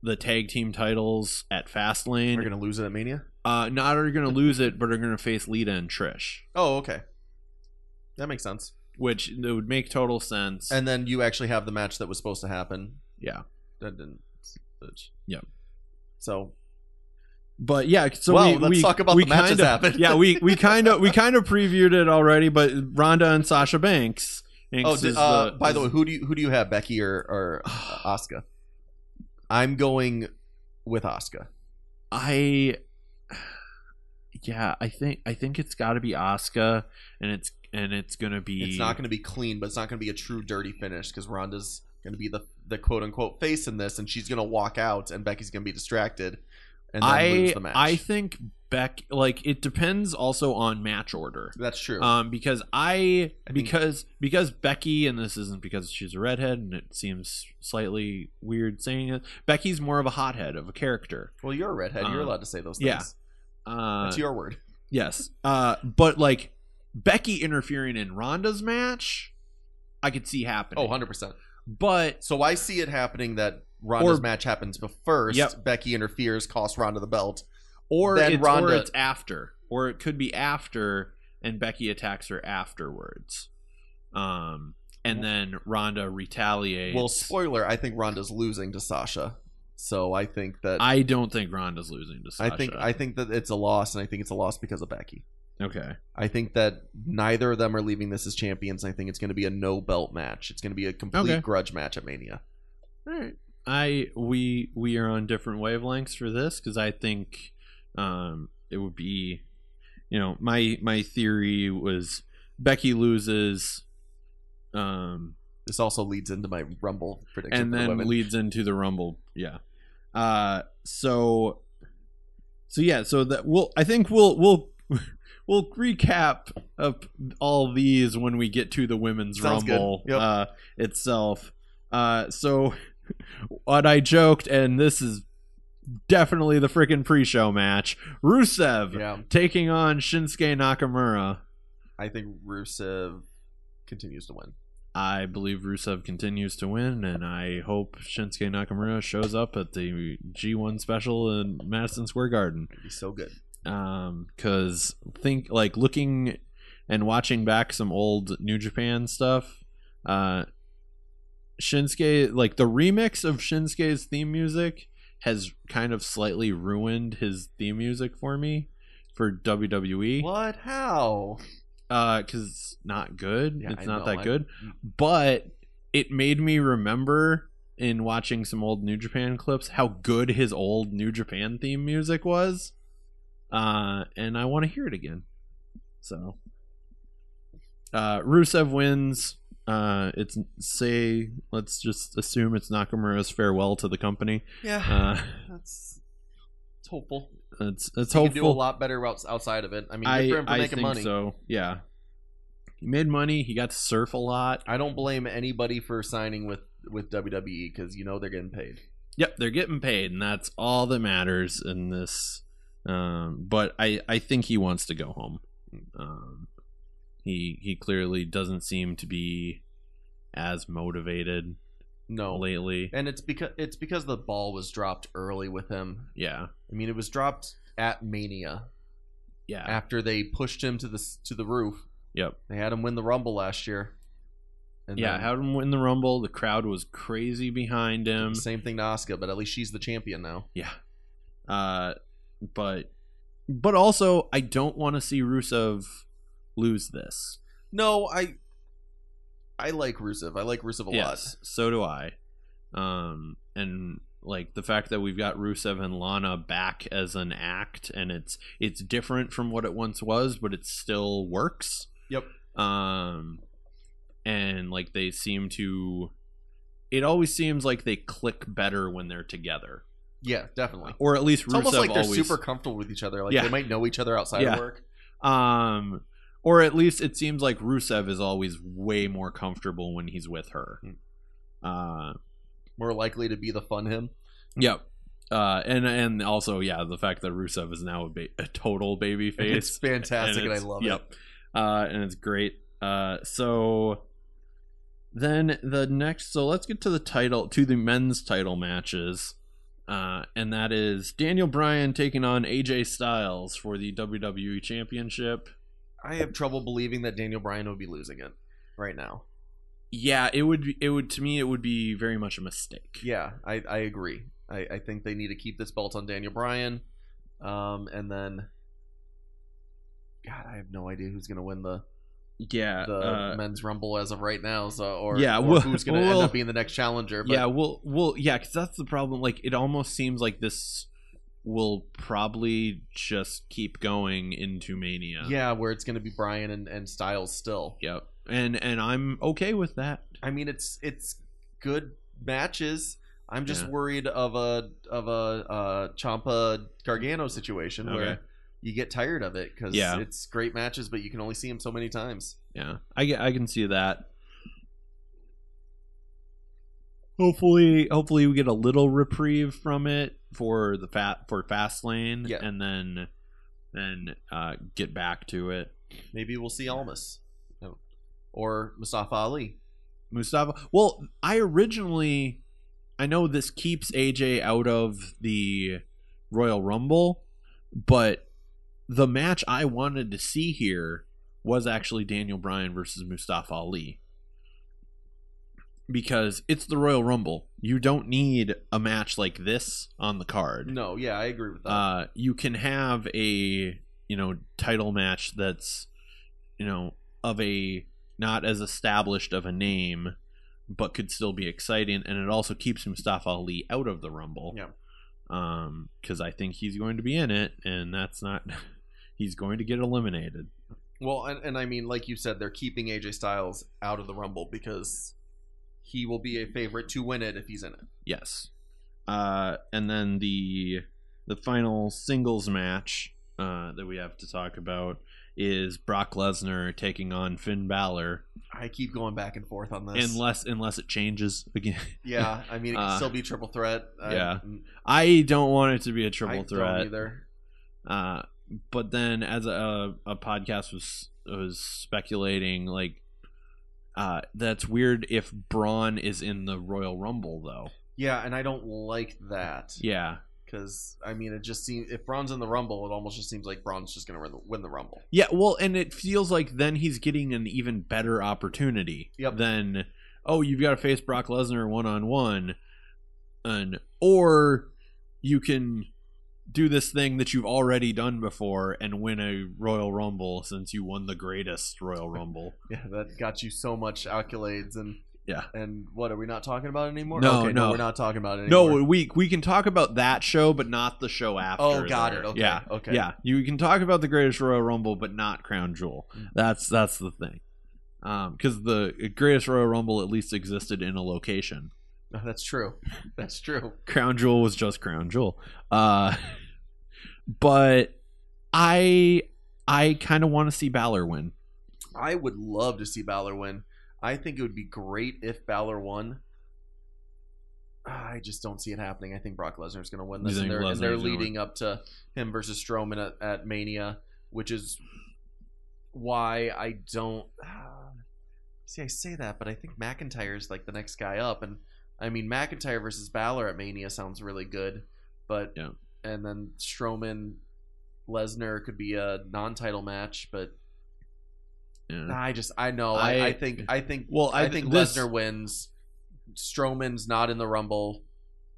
S1: the tag team titles at Fastlane we're
S2: gonna lose it at Mania.
S1: uh, not are going to lose it, but are going to face Lita and Trish,
S2: Oh, okay, that makes sense.
S1: which it would make total sense.
S2: And then you actually have the match that was supposed to happen.
S1: yeah,
S2: That didn't. which-
S1: Yep.
S2: So
S1: but yeah, so
S2: Well,
S1: we,
S2: let's
S1: we,
S2: talk about
S1: we
S2: the matches
S1: kinda,
S2: happened.
S1: yeah, we we kind of we kind of previewed it already, but Ronda and Sasha Banks.
S2: Oh, did, uh,
S1: the-
S2: by the way, who do you who do you have, Becky or or Asuka? I'm going with Asuka.
S1: I yeah, I think I think it's got to be Asuka, and it's and it's gonna be
S2: It's not going to be clean, but it's not going to be a true dirty finish because Ronda's going to be the the quote unquote face in this, and she's going to walk out, and Becky's going to be distracted, and then lose
S1: I
S2: the match.
S1: I think Beck like it depends also on match order.
S2: That's true.
S1: Um, because I,
S2: I think-
S1: because because Becky, and this isn't because she's a redhead, and it seems slightly weird saying it. Becky's more of a hothead of a character.
S2: well, you're a redhead. You're
S1: um,
S2: allowed to say those things.
S1: yeah. Uh,
S2: That's your word.
S1: Yes. Uh, but like Becky interfering in Ronda's match, I could see happening.
S2: Oh, 100 percent.
S1: But
S2: So I see it happening that Ronda's
S1: Or-
S2: match happens, but first
S1: Yep.
S2: Becky interferes, costs Ronda the belt.
S1: or
S2: Then
S1: it's,
S2: Ronda-
S1: or it's after, or it could be after, and Becky attacks her afterwards. Um, and then Ronda retaliates.
S2: Well, spoiler: I think Ronda's losing to Sasha. So I think that
S1: I don't think Ronda's losing to Sasha.
S2: I think I think that it's a loss, and I think it's a loss because of Becky.
S1: Okay.
S2: I think that neither of them are leaving this as champions. I think it's going to be a no belt match. It's going to be a complete
S1: Okay.
S2: grudge match at Mania.
S1: All right. I we we are on different wavelengths for this because I think um it would be you know my my theory was Becky loses um
S2: This also leads into my Rumble prediction
S1: and
S2: for the
S1: then leads into the rumble yeah uh so so yeah so that we'll i think we'll we'll we'll recap of all these when we get to the women's
S2: Sounds
S1: rumble
S2: Yep.
S1: uh itself uh so what i joked and this is definitely the freaking pre-show match rusev
S2: yeah,
S1: taking on shinsuke nakamura
S2: I think Rusev continues to win.
S1: I believe Rusev continues to win, and I hope Shinsuke Nakamura shows up at the G1 special in Madison Square Garden.
S2: Be so good.
S1: Um, cause think like looking and watching back some old New Japan stuff, uh, Shinsuke like the remix of Shinsuke's theme music has kind of slightly ruined his theme music for me for WWE
S2: What? How?
S1: uh because it's not good
S2: Yeah,
S1: it's
S2: I
S1: not
S2: know.
S1: that
S2: I-
S1: good but it made me remember in watching some old new japan clips how good his old new japan theme music was uh and i want to hear it again so uh, Rusev wins. Uh, it's say let's just assume it's Nakamura's farewell to the company.
S2: Yeah,
S1: Uh,
S2: that's it's hopeful.
S1: it's it's
S2: He can do a lot better outs- outside of it. I mean,
S1: I
S2: for him for
S1: I
S2: making money.
S1: so. Yeah, he made money. He got to surf a lot.
S2: I don't blame anybody for signing with with WWE because you know they're getting paid.
S1: Yep, they're getting paid, and that's all that matters in this. Um, but I, I think he wants to go home. Um, he he clearly doesn't seem to be as motivated
S2: No,
S1: lately.
S2: and it's because it's because the ball was dropped early with him.
S1: Yeah,
S2: I mean, it was dropped at Mania
S1: yeah,
S2: after they pushed him to the to the roof.
S1: yep,
S2: They had him win the Rumble last year. And
S1: yeah.
S2: then
S1: Had him win the rumble. The crowd was crazy behind him.
S2: same thing to Asuka but at least she's the champion now.
S1: Yeah, uh, but but also I don't want to see Rusev lose this.
S2: No, I I like Rusev. I like Rusev a
S1: yes, so do I. Um, and like the fact that we've got Rusev and Lana back as an act, and it's it's different from what it once was, but it still works.
S2: Yep.
S1: Um, and like they seem to, it always seems like they click better when they're together,
S2: Yeah, definitely.
S1: or at least Rusev It's
S2: almost like they're
S1: always.
S2: super comfortable with each other. Like
S1: Yeah.
S2: they might know each other outside
S1: Yeah.
S2: of work.
S1: Um, or at least it seems like Rusev is always way more comfortable when he's with her.
S2: Hmm.
S1: Uh,
S2: More likely to be the fun him.
S1: Yep. Uh, and and also yeah, the fact that Rusev is now a, ba- a total baby face.
S2: It's fantastic, and, I love
S1: yep.
S2: it.
S1: Uh, and it's great. Uh, so then the next, so let's get to the title, to the men's title matches. Uh, and that is Daniel Bryan taking on AJ Styles for the WWE Championship.
S2: I have trouble believing that Daniel Bryan would be losing it right now.
S1: Yeah, it would. Be, it would to me. It would be very much a mistake.
S2: Yeah, I, I agree. I, I think they need to keep this belt on Daniel Bryan. Um, and then, God, I have no idea who's going to win the
S1: Yeah.
S2: the
S1: uh,
S2: men's rumble as of right now. So, or
S1: Yeah,
S2: or
S1: well-
S2: who's going to
S1: well-
S2: end up being the next challenger? But
S1: yeah, well, well, yeah, because that's the problem. Like, it almost seems like this will probably just keep going into Mania.
S2: yeah, where it's going to be brian and, and Styles still.
S1: Yep. And and I'm okay with that.
S2: I mean, it's it's good matches. I'm just
S1: Yeah.
S2: worried of a of a uh, Ciampa Gargano situation
S1: Okay.
S2: where you get tired of it because
S1: Yeah.
S2: it's great matches, but you can only see them so many times.
S1: Yeah, I I can see that. Hopefully, hopefully we get a little reprieve from it for the fat for Fastlane,
S2: Yeah.
S1: and then then uh, get back to it.
S2: Maybe we'll see Almas or Mustafa Ali.
S1: Mustafa. Well, I originally, I know this keeps AJ out of the Royal Rumble, but the match I wanted to see here was actually Daniel Bryan versus Mustafa Ali. Because it's the Royal Rumble. You don't need a match like this on the card.
S2: No, yeah, I agree with that.
S1: Uh, you can have a you know title match that's you know of a not as established of a name, but could still be exciting, and it also keeps Mustafa Ali out of the Rumble.
S2: Yeah.
S1: Um, because I think he's going to be in it, and that's not. he's going to get eliminated.
S2: well, and, and I mean, like you said, they're keeping AJ Styles out of the Rumble because he will be a favorite to win it if he's in it.
S1: Yes. Uh, and then the the final singles match uh, that we have to talk about is Brock Lesnar taking on Finn Balor.
S2: I keep going back and forth on this.
S1: unless unless it changes again.
S2: yeah, I mean, it can
S1: Uh,
S2: still be triple threat. I-
S1: yeah. I don't want it to be a triple
S2: I
S1: threat.
S2: either.
S1: Uh, but then as a a podcast was was speculating like uh that's weird if Braun is in the Royal Rumble though.
S2: Yeah, and I don't like that
S1: Yeah.
S2: because I mean, it just seems if Braun's in the Rumble, it almost just seems like Braun's just going to win the, win the Rumble.
S1: Yeah, well, and it feels like then he's getting an even better opportunity
S2: Yep.
S1: than oh, you've got to face Brock Lesnar one on one, and or you can do this thing that you've already done before and win a Royal Rumble since you won the greatest Royal Rumble.
S2: Yeah, that got you so much accolades and
S1: Yeah.
S2: and what are we not talking about anymore?
S1: No,
S2: okay,
S1: no.
S2: we're not talking about it
S1: No, we we can talk about that show, but not the show after.
S2: Oh, got
S1: there.
S2: it. Okay,
S1: Yeah.
S2: okay.
S1: Yeah. You can talk about the greatest Royal Rumble, but not Crown Jewel.
S2: Mm.
S1: That's that's the thing. because the greatest Royal Rumble at least existed in a location.
S2: That's true. That's true.
S1: Crown Jewel was just Crown Jewel. Uh, but I I kind of want to see Balor win.
S2: I would love to see Balor win. I think it would be great if Balor won. I just don't see it happening. I think Brock Lesnar is going to win this, and they're, and they're leading up to him versus Strowman at, at Mania, which is why I don't. see, I say that, but I think McIntyre is like the next guy up, and I mean McIntyre versus Balor at Mania sounds really good, but
S1: Yeah.
S2: and then Strowman Lesnar could be a non-title match, but
S1: Yeah.
S2: I just I know I, I, think I think
S1: Well,
S2: I,
S1: I
S2: think
S1: this-
S2: Lesnar wins. Strowman's not in the Rumble,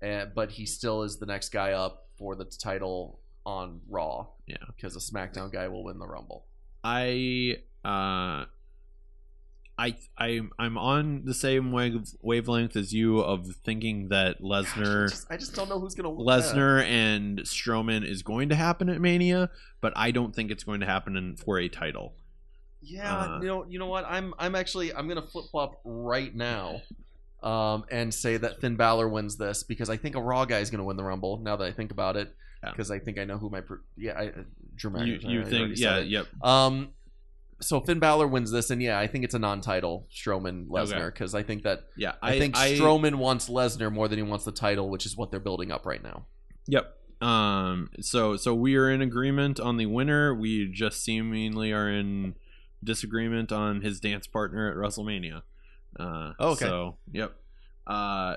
S2: uh, but he still is the next guy up for the title on Raw.
S1: Yeah.
S2: because a SmackDown guy will win the Rumble.
S1: I uh I I I'm on the same wave, wavelength as you of thinking that Lesnar
S2: I, just, I just don't know who's gonna.
S1: Lesnar and Strowman is going to happen at Mania, but I don't think it's going to happen in, for a title.
S2: Yeah,
S1: Uh,
S2: you know, you know what? I'm I'm actually I'm gonna flip flop right now, um, and say that Finn Balor wins this because I think a Raw guy is gonna win the Rumble. Now that I think about it,
S1: Yeah.
S2: because I think I know who my yeah I, Drew
S1: You,
S2: McIntyre, I
S1: you
S2: already
S1: think? Yeah,
S2: it.
S1: yep.
S2: Um, so Finn Balor wins this, and yeah, I think it's a non-title Strowman Lesnar because I think that
S1: Yeah,
S2: I, think Strowman wants Lesnar more than he wants the title, which is what they're building up right now.
S1: Yep. Um. So so we are in agreement on the winner. We just seemingly are in disagreement on his dance partner at WrestleMania. Uh,
S2: Oh, okay.
S1: So yep. Uh.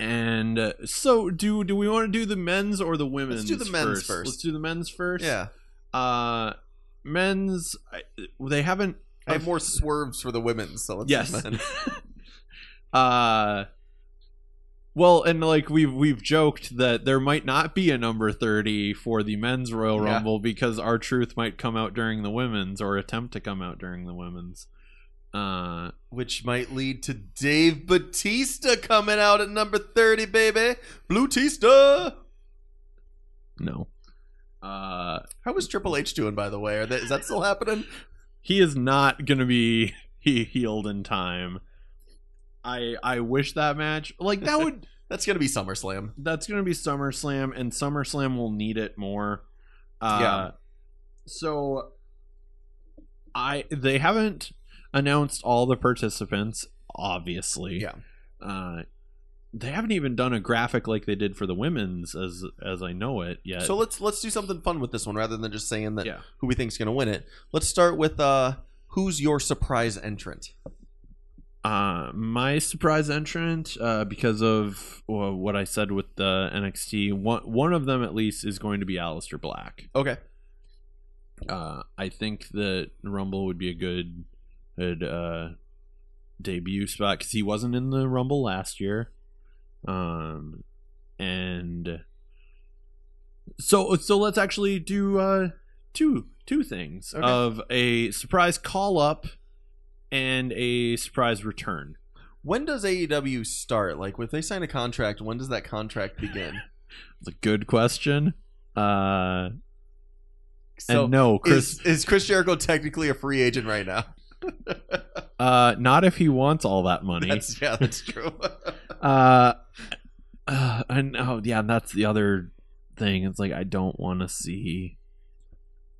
S1: And uh, so, do do we want to do the men's or the women's?
S2: do the men's
S1: first?
S2: first.
S1: Let's do the men's first.
S2: Yeah,
S1: Uh, men's. I- They haven't.
S2: I have more swerves for the women, so let's
S1: Yes.
S2: men.
S1: uh well and like we've we've joked that there might not be a number 30 for the men's royal
S2: Yeah.
S1: rumble because R-Truth might come out during the women's or attempt to come out during the women's uh
S2: which might lead to Dave Batista coming out at number thirty, baby. Blue Tista.
S1: no uh
S2: How is Triple H doing, by the way? Are they, is that still happening?
S1: he is not gonna be he healed in time i i wish that match like that would
S2: That's gonna be SummerSlam.
S1: that's going to be SummerSlam, and SummerSlam will need it more. Uh,
S2: Yeah.
S1: So, I they haven't announced all the participants, obviously.
S2: Yeah.
S1: Uh, they haven't even done a graphic like they did for the women's, as as I know it yet.
S2: So let's let's do something fun with this one rather than just saying that
S1: Yeah.
S2: who we think's gonna win it. Let's start with uh who's your surprise entrant?
S1: uh, my surprise entrant, uh, because of well, what I said with the NXT, one one of them at least is going to be Aleister Black.
S2: Okay.
S1: uh, I think that Rumble would be a good, good uh, debut spot because he wasn't in the Rumble last year, um, and so so let's actually do uh, two two things
S2: Okay.
S1: of a surprise call up and a surprise return.
S2: When does AEW start? Like, if they sign a contract, when does that contract begin?
S1: It's a good question. Uh,
S2: So,
S1: and no, Chris,
S2: is, is Chris Jericho technically a free agent right now?
S1: uh, not if he wants all that money.
S2: That's, yeah, that's true.
S1: Uh, uh and oh yeah, that's the other thing. It's like I don't want to see,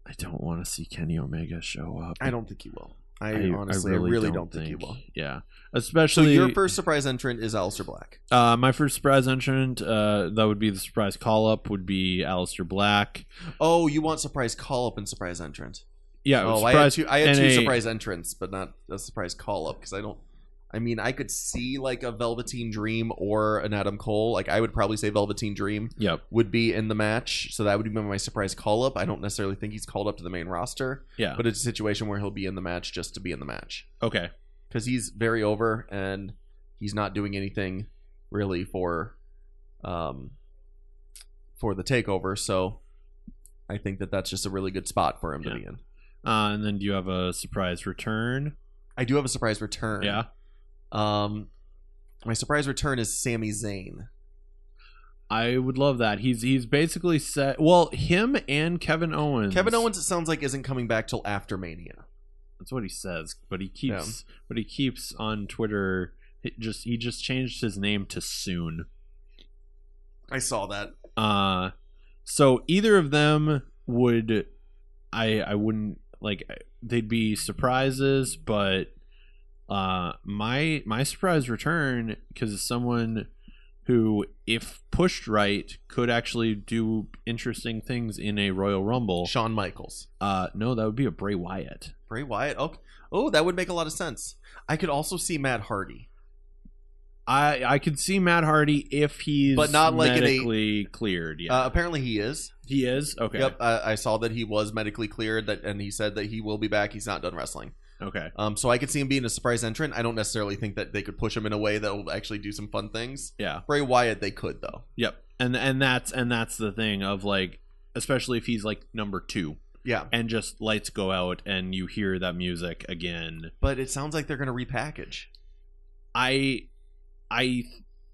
S1: I don't want to see Kenny Omega show up.
S2: I don't think he will. I, honestly, I really, don't, think, he will.
S1: Yeah,
S2: So
S1: especially
S2: your first surprise entrant is Aleister Black.
S1: Uh, my first surprise entrant, uh, that would be the surprise call up, would be Aleister Black.
S2: Oh, you want surprise call up and surprise entrant?
S1: Yeah,
S2: Oh, I had two. I had two surprise entrants, but not a surprise call up because I don't. I mean, I could see like a Velveteen Dream or an Adam Cole. Like I would probably say Velveteen Dream
S1: Yep.
S2: would be in the match, so that would be my surprise call up. I don't necessarily think he's called up to the main roster,
S1: Yeah.
S2: but it's a situation where he'll be in the match just to be in the match
S1: okay.
S2: because he's very over and he's not doing anything really for, um, for the takeover. So I think that that's just a really good spot for him
S1: Yeah.
S2: to be in.
S1: Uh, and then do you have a surprise return?
S2: I do have a surprise return.
S1: Yeah.
S2: Um, my surprise return is Sami Zayn.
S1: I would love that. He's he's basically set. Well, him and Kevin Owens.
S2: Kevin Owens, it sounds like, isn't coming back till after Mania.
S1: That's what he says, but he keeps but he keeps on Twitter it just he just changed his name to Soon.
S2: I saw that.
S1: Uh so either of them would I I wouldn't like they'd be surprises, but uh my my surprise return because someone who if pushed right could actually do interesting things in a Royal Rumble.
S2: Shawn Michaels.
S1: Uh no, that would be a Bray Wyatt.
S2: Bray Wyatt. Okay. Oh, that would make a lot of sense. I could also see Matt Hardy.
S1: I I could see Matt Hardy if he's
S2: But not like in a-
S1: medically cleared. Yeah,
S2: Uh, apparently, he is.
S1: he is. Okay.
S2: Yep, I, I saw that he was medically cleared, that, and he said that he will be back. He's not done wrestling.
S1: Okay.
S2: Um, so I could see him being a surprise entrant. I don't necessarily think that they could push him in a way that will actually do some fun things.
S1: Yeah.
S2: Bray Wyatt, they could though.
S1: Yep. And and that's and that's the thing of like, especially if he's like number two,
S2: Yeah,
S1: and just lights go out and you hear that music again.
S2: but it sounds like they're going to repackage.
S1: I, I,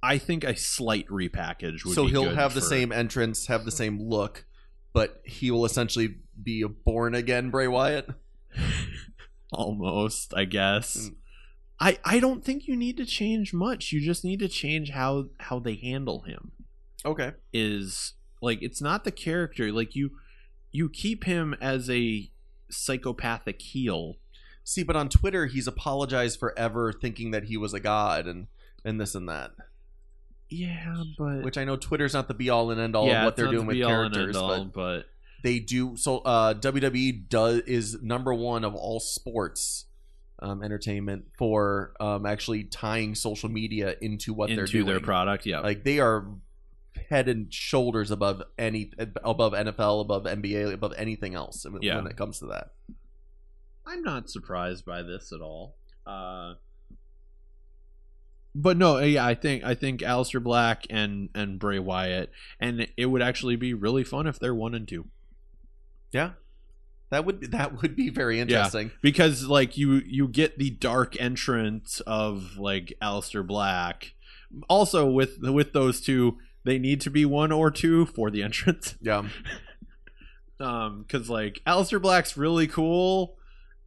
S1: I think a slight repackage would.
S2: So
S1: be
S2: he'll
S1: good
S2: have the same entrance, have the same look, but he will essentially be a born again Bray Wyatt.
S1: almost i guess
S2: Mm.
S1: i i don't think you need to change much you just need to change how how they handle him
S2: Okay.
S1: is like it's not the character like you you keep him as a psychopathic heel
S2: See, but on Twitter, he's apologized for ever thinking that he was a god and and this and that.
S1: yeah but
S2: Which I know Twitter's not the be all and end all
S1: yeah,
S2: of what they're doing
S1: the
S2: with characters,
S1: end-all,
S2: but
S1: but
S2: they do. So uh, WWE does is number one of all sports um, entertainment for um, actually tying social media into what they're doing.
S1: their product yeah
S2: Like they are head and shoulders above any above NFL, above NBA, above anything else when
S1: Yeah.
S2: when it comes to that.
S1: i'm not surprised by this at all uh but no yeah i think i think Aleister black and and bray wyatt and it would actually be really fun if they're one and two
S2: Yeah, that would that would be very interesting.
S1: because like you you get the dark entrance of like Aleister Black. Also with with those two, they need to be one or two for the entrance.
S2: Yeah,
S1: Um, because like Aleister Black's really cool.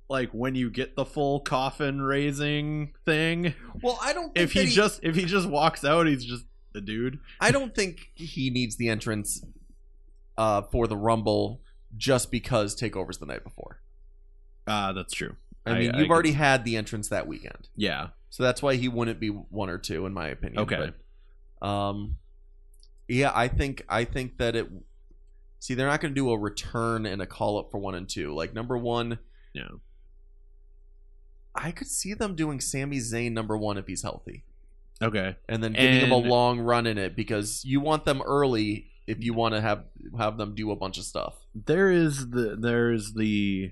S1: Like when you get the full coffin raising thing,
S2: Well, I don't. Think
S1: if he
S2: that
S1: just if he just walks out, he's just a dude.
S2: I don't think he needs the entrance uh, for the Rumble just because Takeover's the night before.
S1: Ah, that's true.
S2: I
S1: I-
S2: mean, you've
S1: could
S2: already had the entrance that weekend,
S1: Yeah.
S2: so that's why he wouldn't be one or two, in my opinion.
S1: Okay.
S2: But, um, yeah, I think I think that it. See, they're not going to do a return and a call up for one and two. Like number one,
S1: Yeah.
S2: I could see them doing Sami Zayn number one if he's healthy,
S1: Okay.
S2: and then giving him a long run in it because you want them early if you want to have have them do a bunch of stuff.
S1: There is the there is the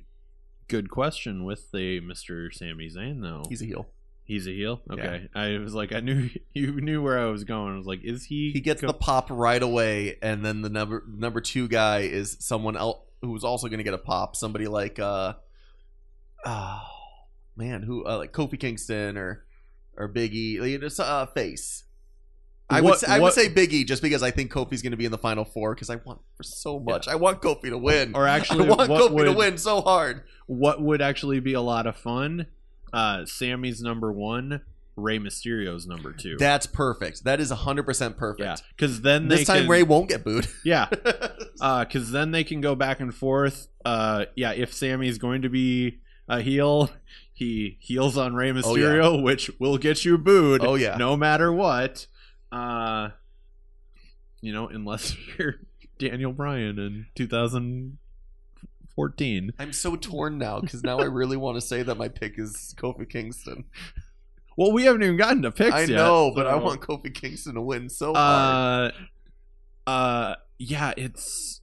S1: good question with the Mr. Sami Zayn though.
S2: He's a heel.
S1: He's a heel. Okay, I was like, I knew you knew where I was going. I was like, is he?
S2: he gets
S1: go-
S2: the pop right away and then the number number two guy is someone else who's also going to get a pop somebody like uh oh man who uh, like kofi kingston or or biggie like, just uh face I would say, I would
S1: what-
S2: say Biggie just because I think Kofi's going to be in the final four because I want for so much. I want Kofi to win.
S1: Or actually,
S2: I want
S1: what
S2: Kofi to win so hard.
S1: What would actually be a lot of fun? Uh, Sami's number one, Rey Mysterio's number two.
S2: That's perfect. That is 100% perfect.
S1: yeah, because then
S2: This time
S1: can,
S2: Ray won't get booed.
S1: Yeah, because then they can go back and forth. Uh, yeah, if Sami's going to be a heel, he heals on Rey
S2: Oh, yeah.
S1: Mysterio, which will get you booed.
S2: Oh, yeah.
S1: no matter what. Uh, you know, unless you're Daniel Bryan in 2014.
S2: I'm so torn now because now I really want to say that my pick is Kofi Kingston.
S1: Well, we haven't even gotten to picks
S2: I
S1: yet.
S2: know, but I want Kofi Kingston to win so hard.
S1: uh uh yeah it's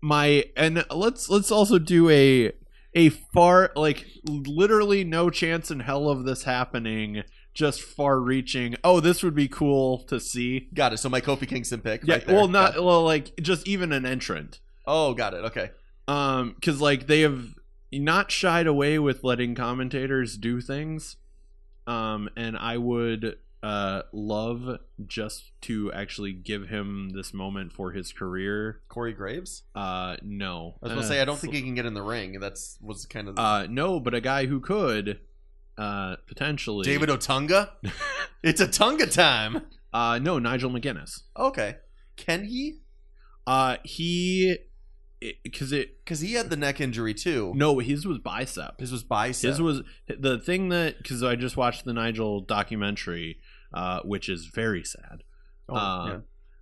S1: my and let's let's also do a a far like literally no chance in hell of this happening just far reaching oh this would be cool to see
S2: Got it. So my Kofi Kingston pick.
S1: yeah
S2: right
S1: well not well like just even an entrant
S2: Oh, got it. Okay.
S1: um because like they have not shied away with letting commentators do things um and i would uh, love just to actually give him this moment for his career.
S2: Corey Graves.
S1: Uh, no,
S2: I was gonna
S1: Uh,
S2: say I don't think he can get in the ring. That's was kind of
S1: Uh, no, but a guy who could, uh, potentially
S2: David Otunga. it's a Tunga time.
S1: Uh, no, Nigel McGuinness.
S2: Okay, can he?
S1: Uh, he, because it,
S2: Because he had the neck injury too.
S1: no, his was bicep.
S2: his was bicep.
S1: His was the thing that because I just watched the Nigel documentary, uh, which is very sad.
S2: Oh,
S1: uh,
S2: yeah.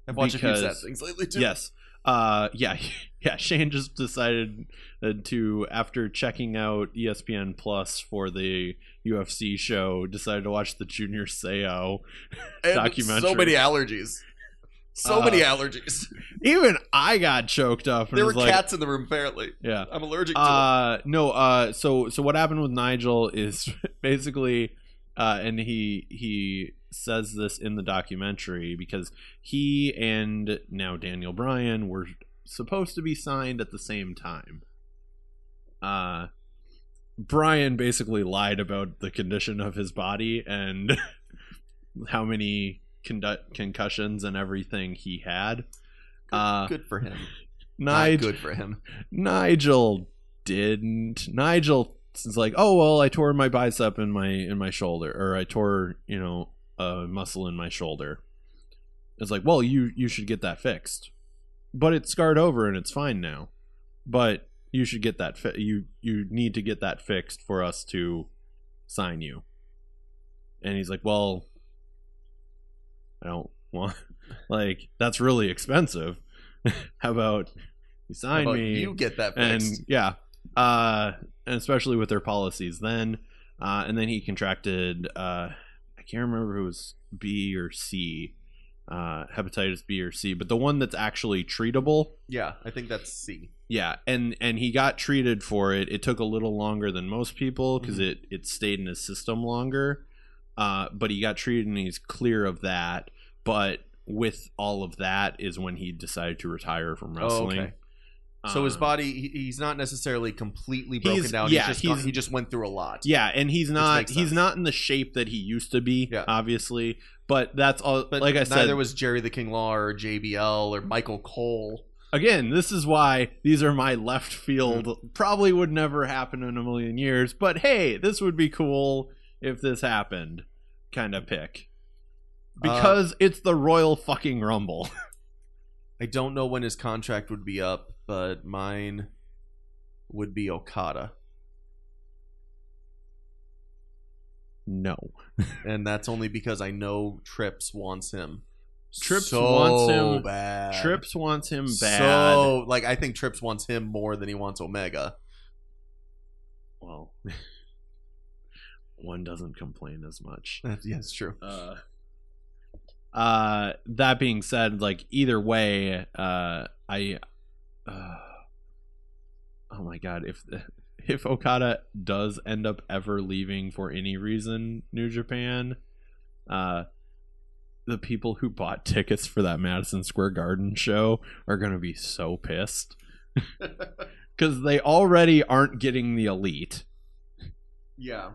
S2: I've watched a few sad things lately too.
S1: Yes. Uh, yeah, yeah. Cheyne just decided uh, to, after checking out ESPN Plus for the UFC show, decided to watch the Junior.
S2: And
S1: documentary.
S2: So many allergies. So
S1: Uh,
S2: many allergies.
S1: Even I got choked up. And
S2: There were
S1: like,
S2: cats in the room. Apparently,
S1: Yeah.
S2: I'm allergic to them.
S1: Uh, no. Uh, so so what happened with Nigel is basically, uh, and he he says this in the documentary because he and now Daniel Bryan were supposed to be signed at the same time. Uh, Bryan basically lied about the condition of his body and how many condu- concussions and everything he had. Uh,
S2: good for him.
S1: Nigel,
S2: Not good for him.
S1: Nigel didn't. Nigel is like, oh well, I tore my bicep in my in my shoulder, or I tore you know a muscle in my shoulder. It's like, well, you you should get that fixed, but it's scarred over and it's fine now. But you should get that fi- you you need to get that fixed for us to sign you. And he's like, well, I don't want like that's really expensive. How about you
S2: How
S1: sign
S2: about
S1: me?
S2: you get that
S1: and yeah, uh, and especially with their policies then. Uh, and then he contracted, uh, can't remember if it was B or C, uh, hepatitis B or C, but the one that's actually treatable.
S2: yeah, I think that's C.
S1: Yeah, and and he got treated for it. It took a little longer than most people because
S2: Mhm.
S1: it it stayed in his system longer. Uh, but he got treated and he's clear of that. But with all of that is when he decided to retire from wrestling.
S2: Oh, okay. So his
S1: Um,
S2: body, he- he's not necessarily completely broken down.
S1: yeah,
S2: he's just
S1: he's-
S2: he just went through a lot.
S1: Yeah, and he's not he's not in the shape that he used to be,
S2: Yeah.
S1: obviously. But that's all
S2: But
S1: like I said
S2: neither was Jerry the King Law or JBL or Michael Cole.
S1: again, this is why these are my left field.
S2: Mm-hmm.
S1: Probably would never happen in a million years, but hey, this would be cool if this happened kind of pick.
S2: Uh,
S1: Because it's the Royal fucking Rumble.
S2: I don't know when his contract would be up, but mine would be Okada,
S1: no.
S2: and that's only because I know Trips wants him.
S1: Trips
S2: so
S1: wants him-
S2: bad.
S1: Trips wants him bad.
S2: So like I think Trips wants him more than he wants Omega.
S1: well, one doesn't complain as much.
S2: That's, yeah, it's true.
S1: uh uh that being said like either way uh i uh, oh my god if if okada does end up ever leaving for any reason new japan uh the people who bought tickets for that madison square garden show are gonna be so pissed. Because they already aren't getting the elite.
S2: Yeah,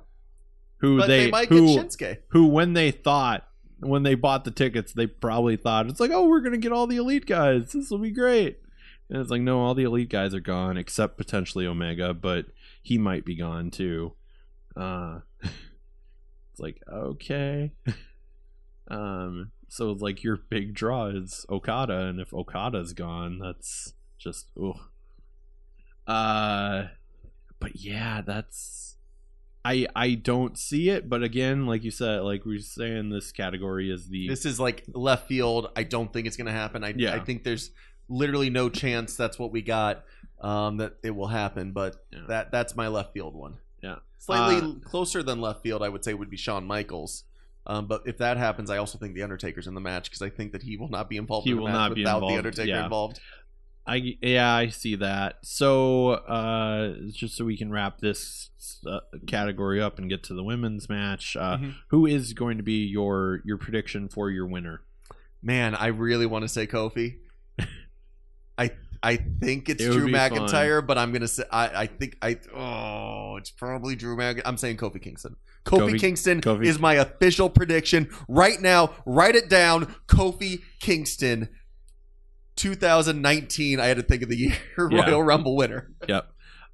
S1: who
S2: but
S1: they,
S2: they, might
S1: who
S2: get Shinsuke.
S1: who when they thought when they bought the tickets they probably thought it's like oh we're gonna get all the elite guys. This will be great and it's like no all the elite guys are gone except potentially omega but he might be gone too uh it's like okay um so it's like your big draw is okada and if okada's gone that's just ugh. uh but yeah that's I I don't see it, but again, like you said, like we are saying, this category is the
S2: This is like left field. I don't think it's going to happen. I,
S1: Yeah.
S2: I think there's literally no chance that's what we got um, that it will happen. But
S1: Yeah.
S2: that that's my left field one.
S1: Yeah.
S2: slightly
S1: Uh,
S2: closer than left field. I would say would be Shawn Michaels. Um, but if that happens, I also think the Undertaker's in the match because I think that he will not be involved.
S1: He
S2: in the
S1: will not be
S2: without
S1: involved,
S2: the Undertaker
S1: yeah.
S2: involved.
S1: I yeah I see that. So uh, just so we can wrap this uh, category up and get to the women's match, uh,
S2: Mhm.
S1: who is going to be your your prediction for your winner?
S2: Man, I really want to say Kofi. I I think it's
S1: It
S2: Drew McIntyre, but I'm gonna say I, I think I oh it's probably Drew McIntyre. I'm saying Kofi Kingston. Kofi,
S1: Kofi-
S2: Kingston
S1: Kofi-
S2: is my official prediction right now. Write it down. Kofi Kingston, 2019. I had to think of the year
S1: Yeah.
S2: Royal Rumble winner.
S1: Yep.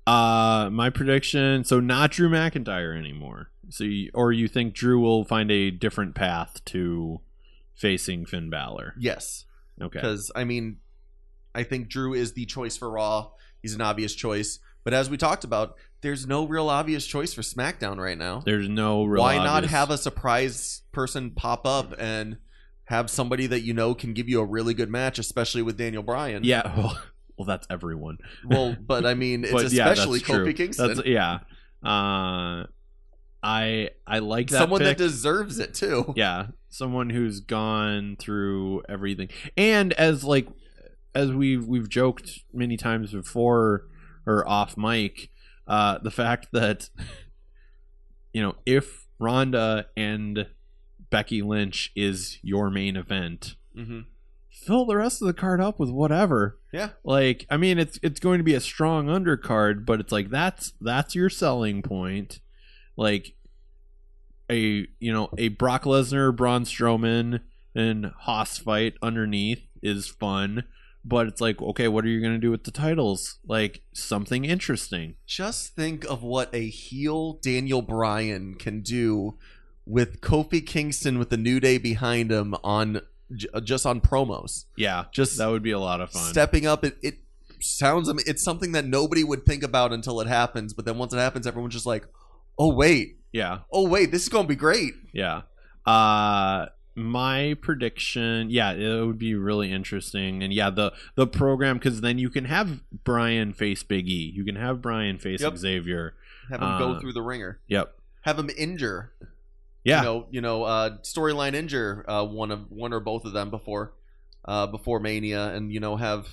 S1: Uh, my prediction. So not Drew McIntyre anymore. So, you, or you think Drew will find a different path to facing Finn Balor?
S2: Yes,
S1: Okay.
S2: because I mean, I think Drew is the choice for Raw. He's an obvious choice, but as we talked about, there's no real obvious choice for SmackDown right now.
S1: There's no real.
S2: Why not
S1: obvious-
S2: have a surprise person pop up and have somebody that you know can give you a really good match, especially with Daniel Bryan?
S1: Yeah. Well, well that's everyone.
S2: Well, but I mean, it's
S1: But yeah,
S2: especially
S1: that's true.
S2: Kofi Kingston.
S1: That's yeah. Uh, I I like that
S2: Someone
S1: pick.
S2: that deserves it too.
S1: yeah someone who's gone through everything and as like as we've we've joked many times before or off mic uh the fact that you know if Ronda and Becky Lynch is your main event
S2: hmm
S1: fill the rest of the card up with whatever.
S2: Yeah.
S1: like i mean it's it's going to be a strong undercard but it's like that's that's your selling point. Like a you know a brock lesnar braun strowman and haas fight underneath is fun but it's like okay what are you going to do with the titles like something interesting
S2: Just think of what a heel Daniel Bryan can do with Kofi Kingston with the New Day behind him on j- just on promos.
S1: yeah
S2: Just
S1: that would be a lot of fun
S2: stepping up. It, it sounds. It's something that nobody would think about until it happens. But then once it happens, everyone's just like, "Oh wait,
S1: yeah
S2: oh wait, this is gonna be great."
S1: Yeah. Uh my prediction, yeah, it would be really interesting. And yeah, the the program cuz then you can have Bryan face Big E. You can have Bryan face
S2: Yep.
S1: Xavier.
S2: Have him
S1: Uh,
S2: go through the ringer.
S1: Yep.
S2: Have him injure.
S1: Yeah.
S2: You know, you know, uh, storyline injure uh, one of one or both of them before uh, before Mania, and you know have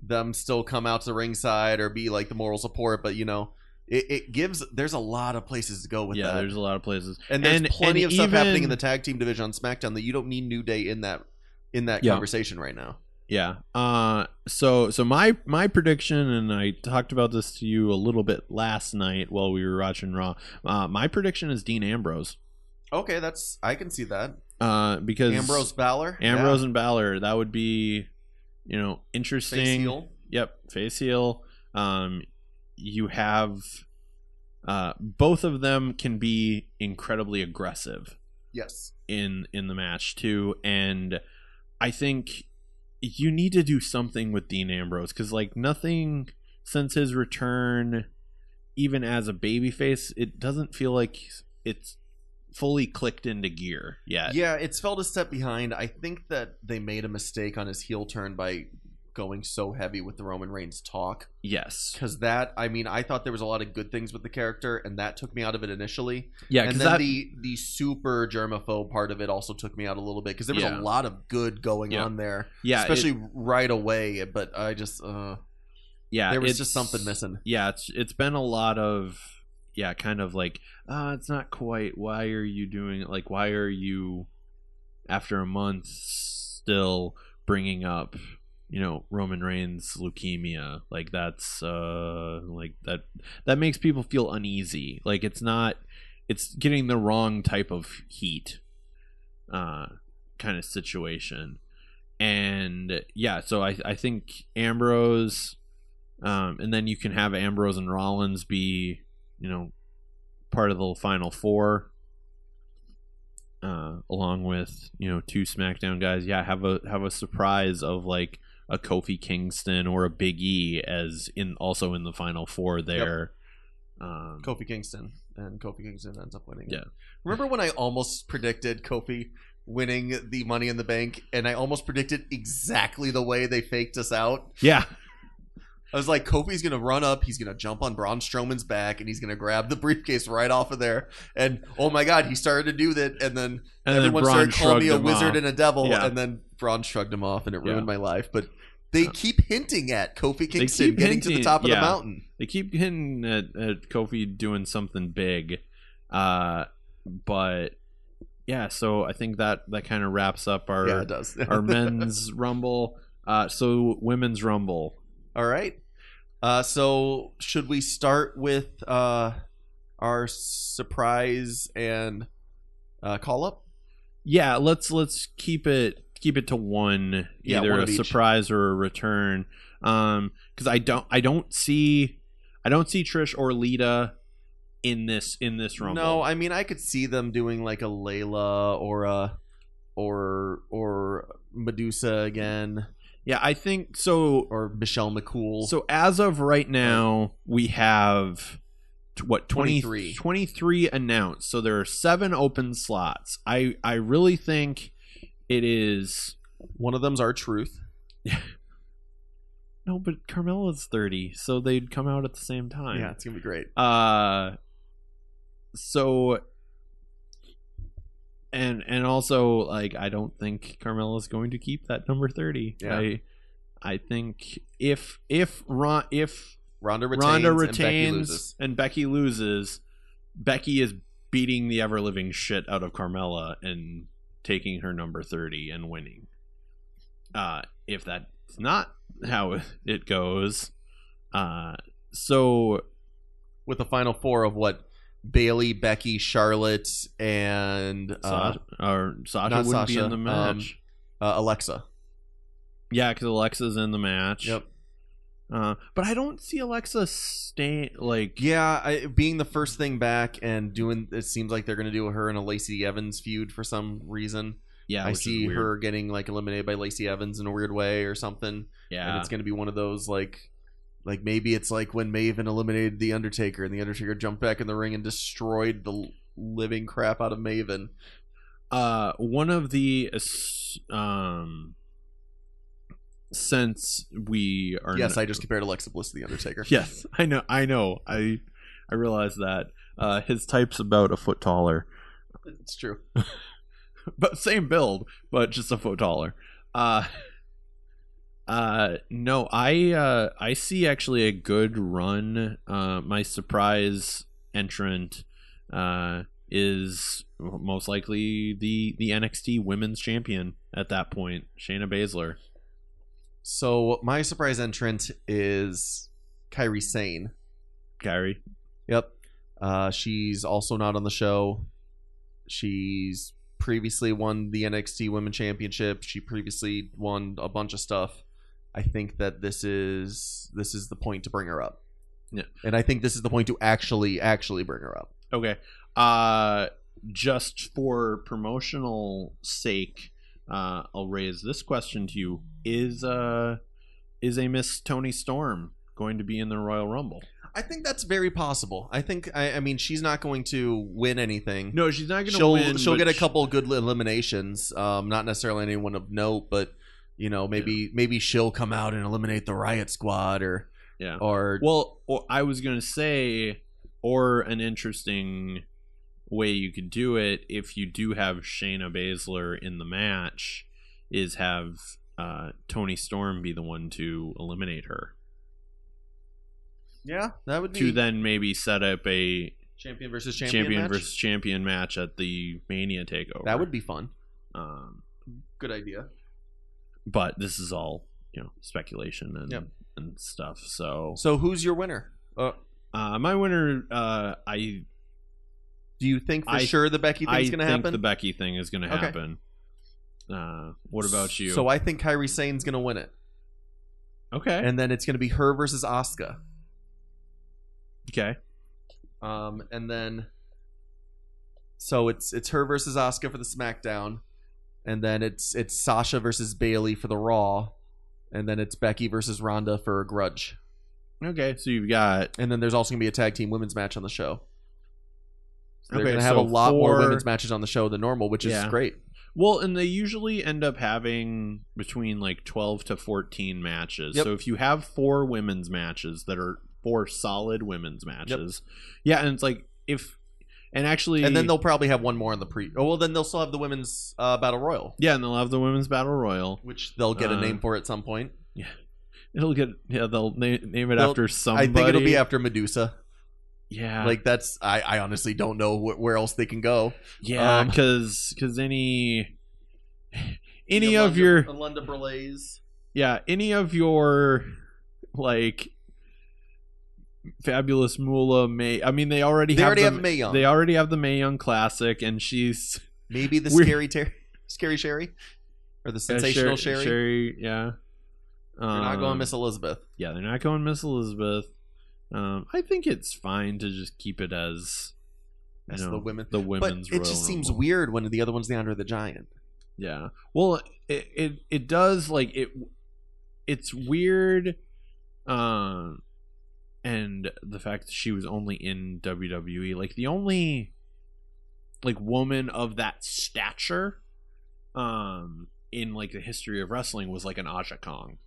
S2: them still come out to the ringside or be like the moral support. But you know, it, it gives. There's a lot of places to go with
S1: yeah,
S2: that.
S1: there's a lot of places.
S2: and there's
S1: and-
S2: plenty
S1: and
S2: of stuff happening in the tag team division on SmackDown that you don't need New Day in that in that
S1: Yeah.
S2: conversation right now.
S1: Yeah. Uh so so my my prediction and I talked about this to you a little bit last night while we were watching Raw. Uh my prediction is Dean Ambrose.
S2: Okay, that's I can see that.
S1: Uh because
S2: Ambrose Balor,
S1: Ambrose and Balor, that would be you know interesting.
S2: face heel.
S1: Yep, face heel. Um, you have uh, both of them can be incredibly aggressive
S2: Yes,
S1: in in the match too, and I think you need to do something with Dean Ambrose because like nothing since his return, even as a babyface, it doesn't feel like it's fully clicked into gear yet.
S2: yeah, it's felt a step behind. I think that they made a mistake on his heel turn by going so heavy with the Roman Reigns talk.
S1: Yes.
S2: because that I mean I thought there was a lot of good things with the character, and that took me out of it initially.
S1: Yeah,
S2: and then
S1: that
S2: the the super germaphobe part of it also took me out a little bit because there was
S1: Yeah.
S2: a lot of good going
S1: Yeah.
S2: on there,
S1: yeah, it-
S2: especially right away. But I just uh,
S1: yeah,
S2: there was just something missing.
S1: yeah it's it's been a lot of yeah kind of like uh it's not quite why are you doing it like why are you after a month still bringing up you know roman reigns leukemia like that's uh like that that makes people feel uneasy like it's not it's getting the wrong type of heat uh kind of situation and yeah so i i think ambrose um, and then you can have Ambrose and Rollins be, you know, part of the final four, uh, along with you know two SmackDown guys. Yeah, have a have a surprise of like a Kofi Kingston or a Big E as in also in the final four there. Um,
S2: Kofi Kingston and Kofi Kingston ends up winning. it.
S1: Yeah.
S2: Remember when I almost predicted Kofi winning the Money in the Bank, and I almost predicted exactly the way they faked us out.
S1: yeah,
S2: I was like, Kofi's gonna run up, he's gonna jump on Braun Strowman's back, and he's gonna grab the briefcase right off of there. And oh my god, he started to do that, and then
S1: and
S2: everyone
S1: then
S2: started calling me a wizard
S1: off.
S2: and a devil,
S1: Yeah.
S2: and then Braun shrugged him off, and it
S1: Yeah.
S2: ruined my life. But they
S1: Yeah.
S2: keep hinting at Kofi Kingston getting to the top of
S1: yeah.
S2: the mountain.
S1: They keep hinting at, at Kofi doing something big, uh, but yeah. So I think that that kind of wraps up our
S2: yeah,
S1: our men's rumble. Uh, so women's rumble.
S2: All right. Uh, so should we start with uh, our surprise and uh, call up?
S1: Yeah, let's let's keep it keep it to one,
S2: Yeah,
S1: either
S2: one
S1: a
S2: each.
S1: surprise or a return. Um, because I don't I don't see I don't see Trish or Lita in this in this rumble.
S2: No, I mean I could see them doing like a Layla or a or or Medusa again
S1: yeah, I think so.
S2: or Michelle McCool.
S1: So as of right now, we have t- what 20,
S2: 23.
S1: 23 announced. So there are seven open slots. I I really think it is
S2: one of them's R-Truth.
S1: no, but Carmella's thirty, so they'd come out at the same time.
S2: Yeah, it's gonna be great.
S1: Uh, so and and also like I don't think Carmella's going to keep that number thirty.
S2: Yeah.
S1: I I think if if Ron if
S2: Ronda retains,
S1: Ronda
S2: and Becky
S1: retains
S2: loses.
S1: and Becky loses, Becky is beating the ever living shit out of Carmella and taking her number 30 and winning. Uh if that's not how it goes, uh so
S2: with the final four of what Bayley, Becky, Charlotte, and uh,
S1: Sasha, or Sasha wouldn't be in the match.
S2: uh, Alexa.
S1: yeah, because Alexa's in the match.
S2: Yep.
S1: Uh, but I don't see Alexa stay like
S2: Yeah, I, being the first thing back and doing it seems like they're going to do her and a Lacey Evans feud for some reason.
S1: yeah.
S2: I see her getting like eliminated by Lacey Evans in a weird way or something,
S1: Yeah,
S2: and it's going to be one of those like, like maybe it's like when Maven eliminated the Undertaker and the Undertaker jumped back in the ring and destroyed the living crap out of Maven.
S1: uh one of the um since we are
S2: Yes, I just compared Alexa Bliss to the Undertaker.
S1: yes i know i know i i realize that uh his type's about a foot taller
S2: it's true.
S1: but same build but just a foot taller uh uh no i uh i see actually a good run uh my surprise entrant uh is most likely the the NXT women's champion at that point Shayna Baszler
S2: So my surprise entrant is Kairi Sane.
S1: Kairi
S2: Yep. Uh, she's also not on the show. She's previously won the NXT Women Championship. She previously won a bunch of stuff. I think that this is this is the point to bring her up.
S1: Yeah.
S2: And I think this is the point to actually actually bring her up.
S1: Okay. Uh just for promotional sake, uh I'll raise this question to you. Is uh is a Miss Toni Storm going to be in the Royal Rumble?
S2: I think that's very possible. I think I, I mean she's not going to win anything.
S1: No, she's not going to win.
S2: she'll get a couple good eliminations. Um, not necessarily anyone of note, but you know maybe maybe she'll come out and eliminate the Riot Squad or
S1: Yeah.
S2: or
S1: Well, or I was going to say or an interesting way you could do it if you do have Shayna Baszler in the match is have uh, Toni Storm be the one to eliminate her.
S2: yeah that would be
S1: to then maybe set up a
S2: champion versus champion,
S1: champion,
S2: match.
S1: versus champion match at the Mania takeover.
S2: that would be fun.
S1: Um,
S2: Good idea.
S1: But this is all you know speculation and
S2: Yep.
S1: and stuff. So,
S2: So who's your winner? Uh,
S1: uh, my winner, uh, I
S2: do you think for
S1: I-
S2: sure the Becky
S1: I
S2: thing's
S1: think
S2: going to happen?
S1: the Becky thing is going to
S2: Okay.
S1: happen. Uh, what about you?
S2: So I think Kairi Sane's going to win it,
S1: okay,
S2: and then it's going to be her versus Asuka.
S1: okay,
S2: Um, and then so it's it's her versus Asuka for the SmackDown, and then it's it's Sasha versus Bayley for the Raw, and then it's Becky versus Ronda for a Grudge,
S1: okay. So you've got
S2: and then there's also gonna be a tag team women's match on the show. So they're
S1: Okay,
S2: gonna have
S1: so
S2: a lot more women's matches on the show than normal, which is
S1: Yeah.
S2: great.
S1: well, and they usually end up having between like twelve to fourteen matches.
S2: Yep.
S1: So if you have four women's matches that are four solid women's matches, yeah, and it's like if and actually,
S2: And then they'll probably have one more in the pre. Oh well, then they'll still have the women's uh, battle royal,
S1: yeah, and they'll have the women's battle royal.
S2: which they'll get a
S1: Uh,
S2: name for at some point. Yeah.
S1: It'll get yeah, they'll na- name it
S2: They'll-
S1: after somebody.
S2: I think it'll be after Medusa.
S1: yeah,
S2: Like that's I, I honestly don't know wh- where else they can go.
S1: yeah,
S2: um,
S1: because because any any of your
S2: Alundra Blayzes.
S1: yeah, any of your like fabulous Moolah May. I mean, they already
S2: They
S1: have
S2: already
S1: the,
S2: have Mae Young.
S1: They already have the Mae Young Classic, and she's
S2: Maybe the scary Terry, scary Sherry, or the sensational
S1: Sher-
S2: Sherri.
S1: Sherri, yeah.
S2: They're not going
S1: Um,
S2: Miss Elizabeth.
S1: Yeah, they're not going Miss Elizabeth. Um, I think it's fine to just keep it as
S2: As
S1: know,
S2: the women.
S1: the
S2: But
S1: women's.
S2: it
S1: Royal
S2: just seems
S1: Rumble.
S2: weird when the other one's the Andre the Giant.
S1: Yeah. Well, it it it does like it. It's weird, um, and the fact that she was only in WWE, like the only like woman of that stature, um, in like the history of wrestling was like an Aja Kong.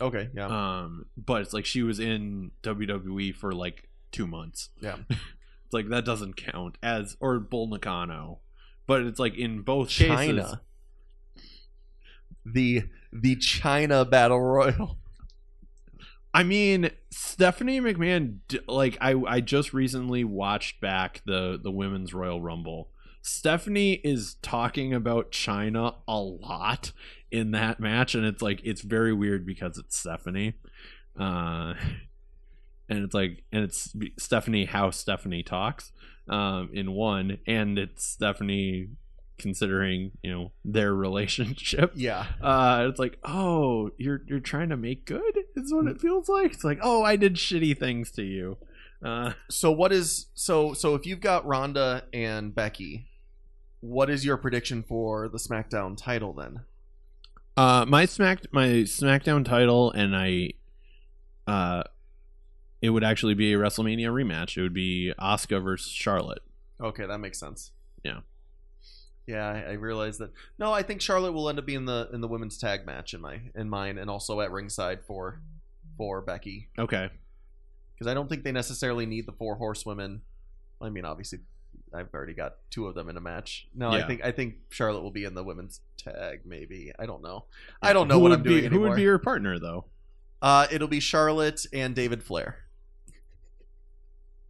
S2: Okay, yeah.
S1: Um, but it's like she was in WWE for like two months.
S2: Yeah.
S1: it's like that doesn't count as or Bull Nakano. But it's like in both cases,
S2: Chyna. The the Chyna Battle Royal.
S1: I mean, Stephanie McMahon. Like, I I just recently watched back the the women's Royal Rumble. Stephanie is talking about Chyna a lot in that match, and it's like it's very weird because it's Stephanie, uh, and it's like and it's Stephanie how Stephanie talks um, in one, and it's Stephanie considering you know their relationship
S2: Yeah.
S1: uh it's like oh you're you're trying to make good is what it feels like it's like oh i did shitty things to you uh
S2: So what is so so if you've got Ronda and Becky, what is your prediction for the SmackDown title then?
S1: uh my smack my smackdown title and i uh it would actually be a wrestlemania rematch it would be Asuka versus charlotte
S2: Okay, that makes sense.
S1: Yeah.
S2: Yeah, I, I realize that. No, I think Charlotte will end up being the in the women's tag match in my in mine, and also at ringside for for Becky
S1: okay
S2: because I don't think they necessarily need the four horsewomen. I mean, obviously, I've already got two of them in a match. No, I
S1: Yeah.
S2: think I think Charlotte will be in the women's tag. Maybe I don't know. I don't know
S1: Who
S2: what
S1: would
S2: I'm
S1: be,
S2: doing
S1: who
S2: anymore.
S1: would be your partner though
S2: Uh, it'll be Charlotte and David Flair.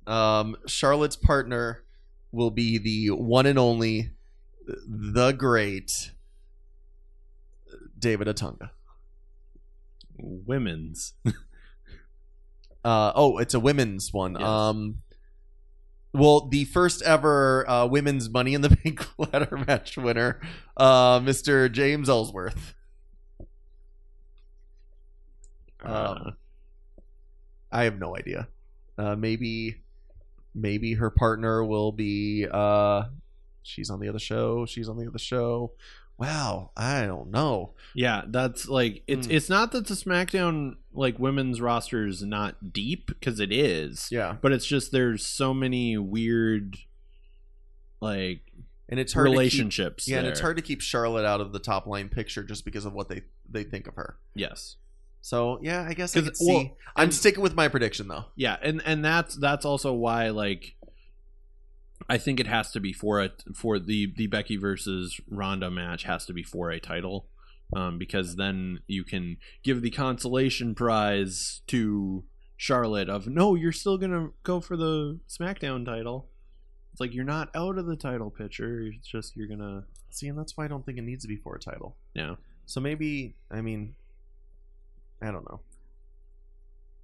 S2: Um, Charlotte's partner will be the one and only, the great David Otunga.
S1: women's
S2: Uh, oh, it's a women's one.
S1: Yes.
S2: Um, well, the first ever uh, women's Money in the Bank ladder match winner, uh, Mr. James Ellsworth.
S1: uh,
S2: Um, I have no idea. Uh, maybe, maybe her partner will be. She's on the other show. She's on the other show. Wow, I don't know.
S1: Yeah, that's like it's
S2: Hmm.
S1: it's not that the SmackDown like women's roster is not deep because it is,
S2: Yeah,
S1: but it's just there's so many weird like
S2: and it's hard
S1: relationships.
S2: Keep, yeah, and it's hard to keep Charlotte out of the top line picture just because of what they they think of her.
S1: Yes,
S2: So yeah, I guess I can see.
S1: well,
S2: I'm sticking with my prediction though.
S1: yeah, and and that's that's also why like I think it has to be for a for the the Becky versus Ronda match has to be for a title. Um, because then you can give the consolation prize to Charlotte of no, you're still gonna go for the SmackDown title. It's like you're not out of the title picture. It's just you're gonna
S2: See, and that's why I don't think it needs to be for a title.
S1: yeah.
S2: So maybe, I mean, I don't know.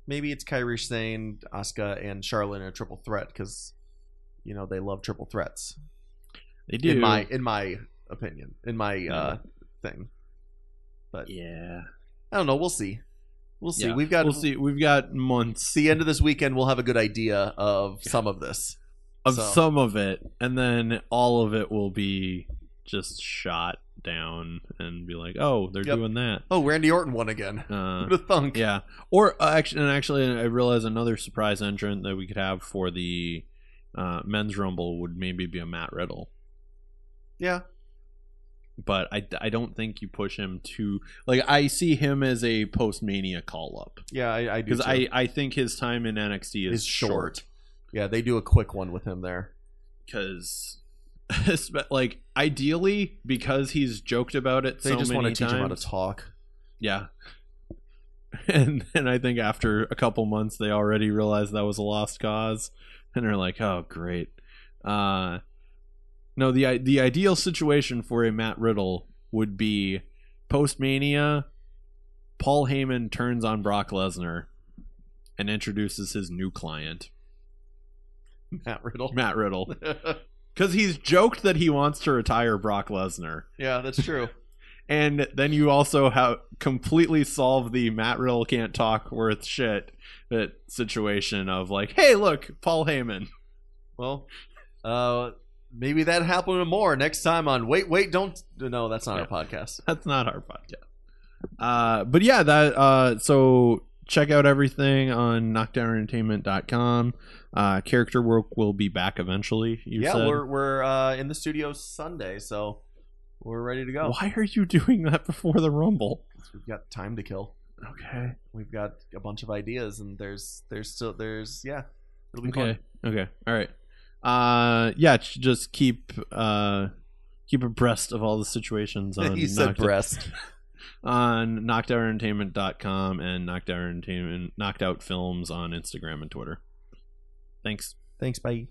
S2: Maybe it's Kairi Sane, Asuka, and Charlotte in a triple threat because, you know, they love triple threats.
S1: They do.
S2: In my in my opinion, in my uh, thing. But
S1: yeah.
S2: I don't know. We'll see. We'll see.
S1: Yeah.
S2: We've got
S1: we'll see. We've got months
S2: the end of this weekend. We'll have a good idea of some of this.
S1: of
S2: So-
S1: some of it, and then all of it will be just shot down and be like, oh, they're
S2: Yep.
S1: doing that.
S2: Oh, Randy Orton won again.
S1: Uh,
S2: Who'd thunk?
S1: yeah, or uh, actually, and actually, I realize another surprise entrant that we could have for the uh, men's rumble would maybe be a Matt Riddle.
S2: Yeah.
S1: But I, I don't think you push him to like I see him as a post mania call up
S2: Yeah, I, I do.
S1: because. I, I think his time in NXT is
S2: Is short.
S1: short
S2: Yeah, they do a quick one with him there.
S1: because like ideally because he's joked about it
S2: They
S1: so
S2: just want to teach him how to talk.
S1: yeah and and i think after a couple months they already realized that was a lost cause and they're like oh great uh no the the ideal situation for a matt riddle would be post mania Paul Heyman turns on Brock Lesnar and introduces his new client,
S2: Matt Riddle.
S1: Matt Riddle. Because he's joked that he wants to retire Brock Lesnar.
S2: yeah, that's true.
S1: And then you also have completely solved the Matt Riddle can't talk worth shit that situation of like, hey, look, Paul Heyman.
S2: Well, uh, maybe that happened more next time on. Wait, wait, don't. No, that's not
S1: Yeah.
S2: our podcast.
S1: That's not our podcast. Uh, but yeah, that uh, so check out everything on knockedoutentertainment.com. Uh, character work will be back eventually. You
S2: yeah,
S1: said.
S2: we're we're uh, in the studio Sunday, so we're ready to go.
S1: Why are you doing that before the Rumble?
S2: We've got time to kill.
S1: Okay.
S2: We've got a bunch of ideas, and there's there's still there's yeah, it'll be
S1: Okay. Okay. All right. Uh, yeah. Just keep uh, keep abreast of all the situations
S2: fun.
S1: on
S2: he said breast.
S1: on knockedoutentertainment.com and knocked out entertainment knocked out films on Instagram and Twitter. Thanks.
S2: Thanks, bye.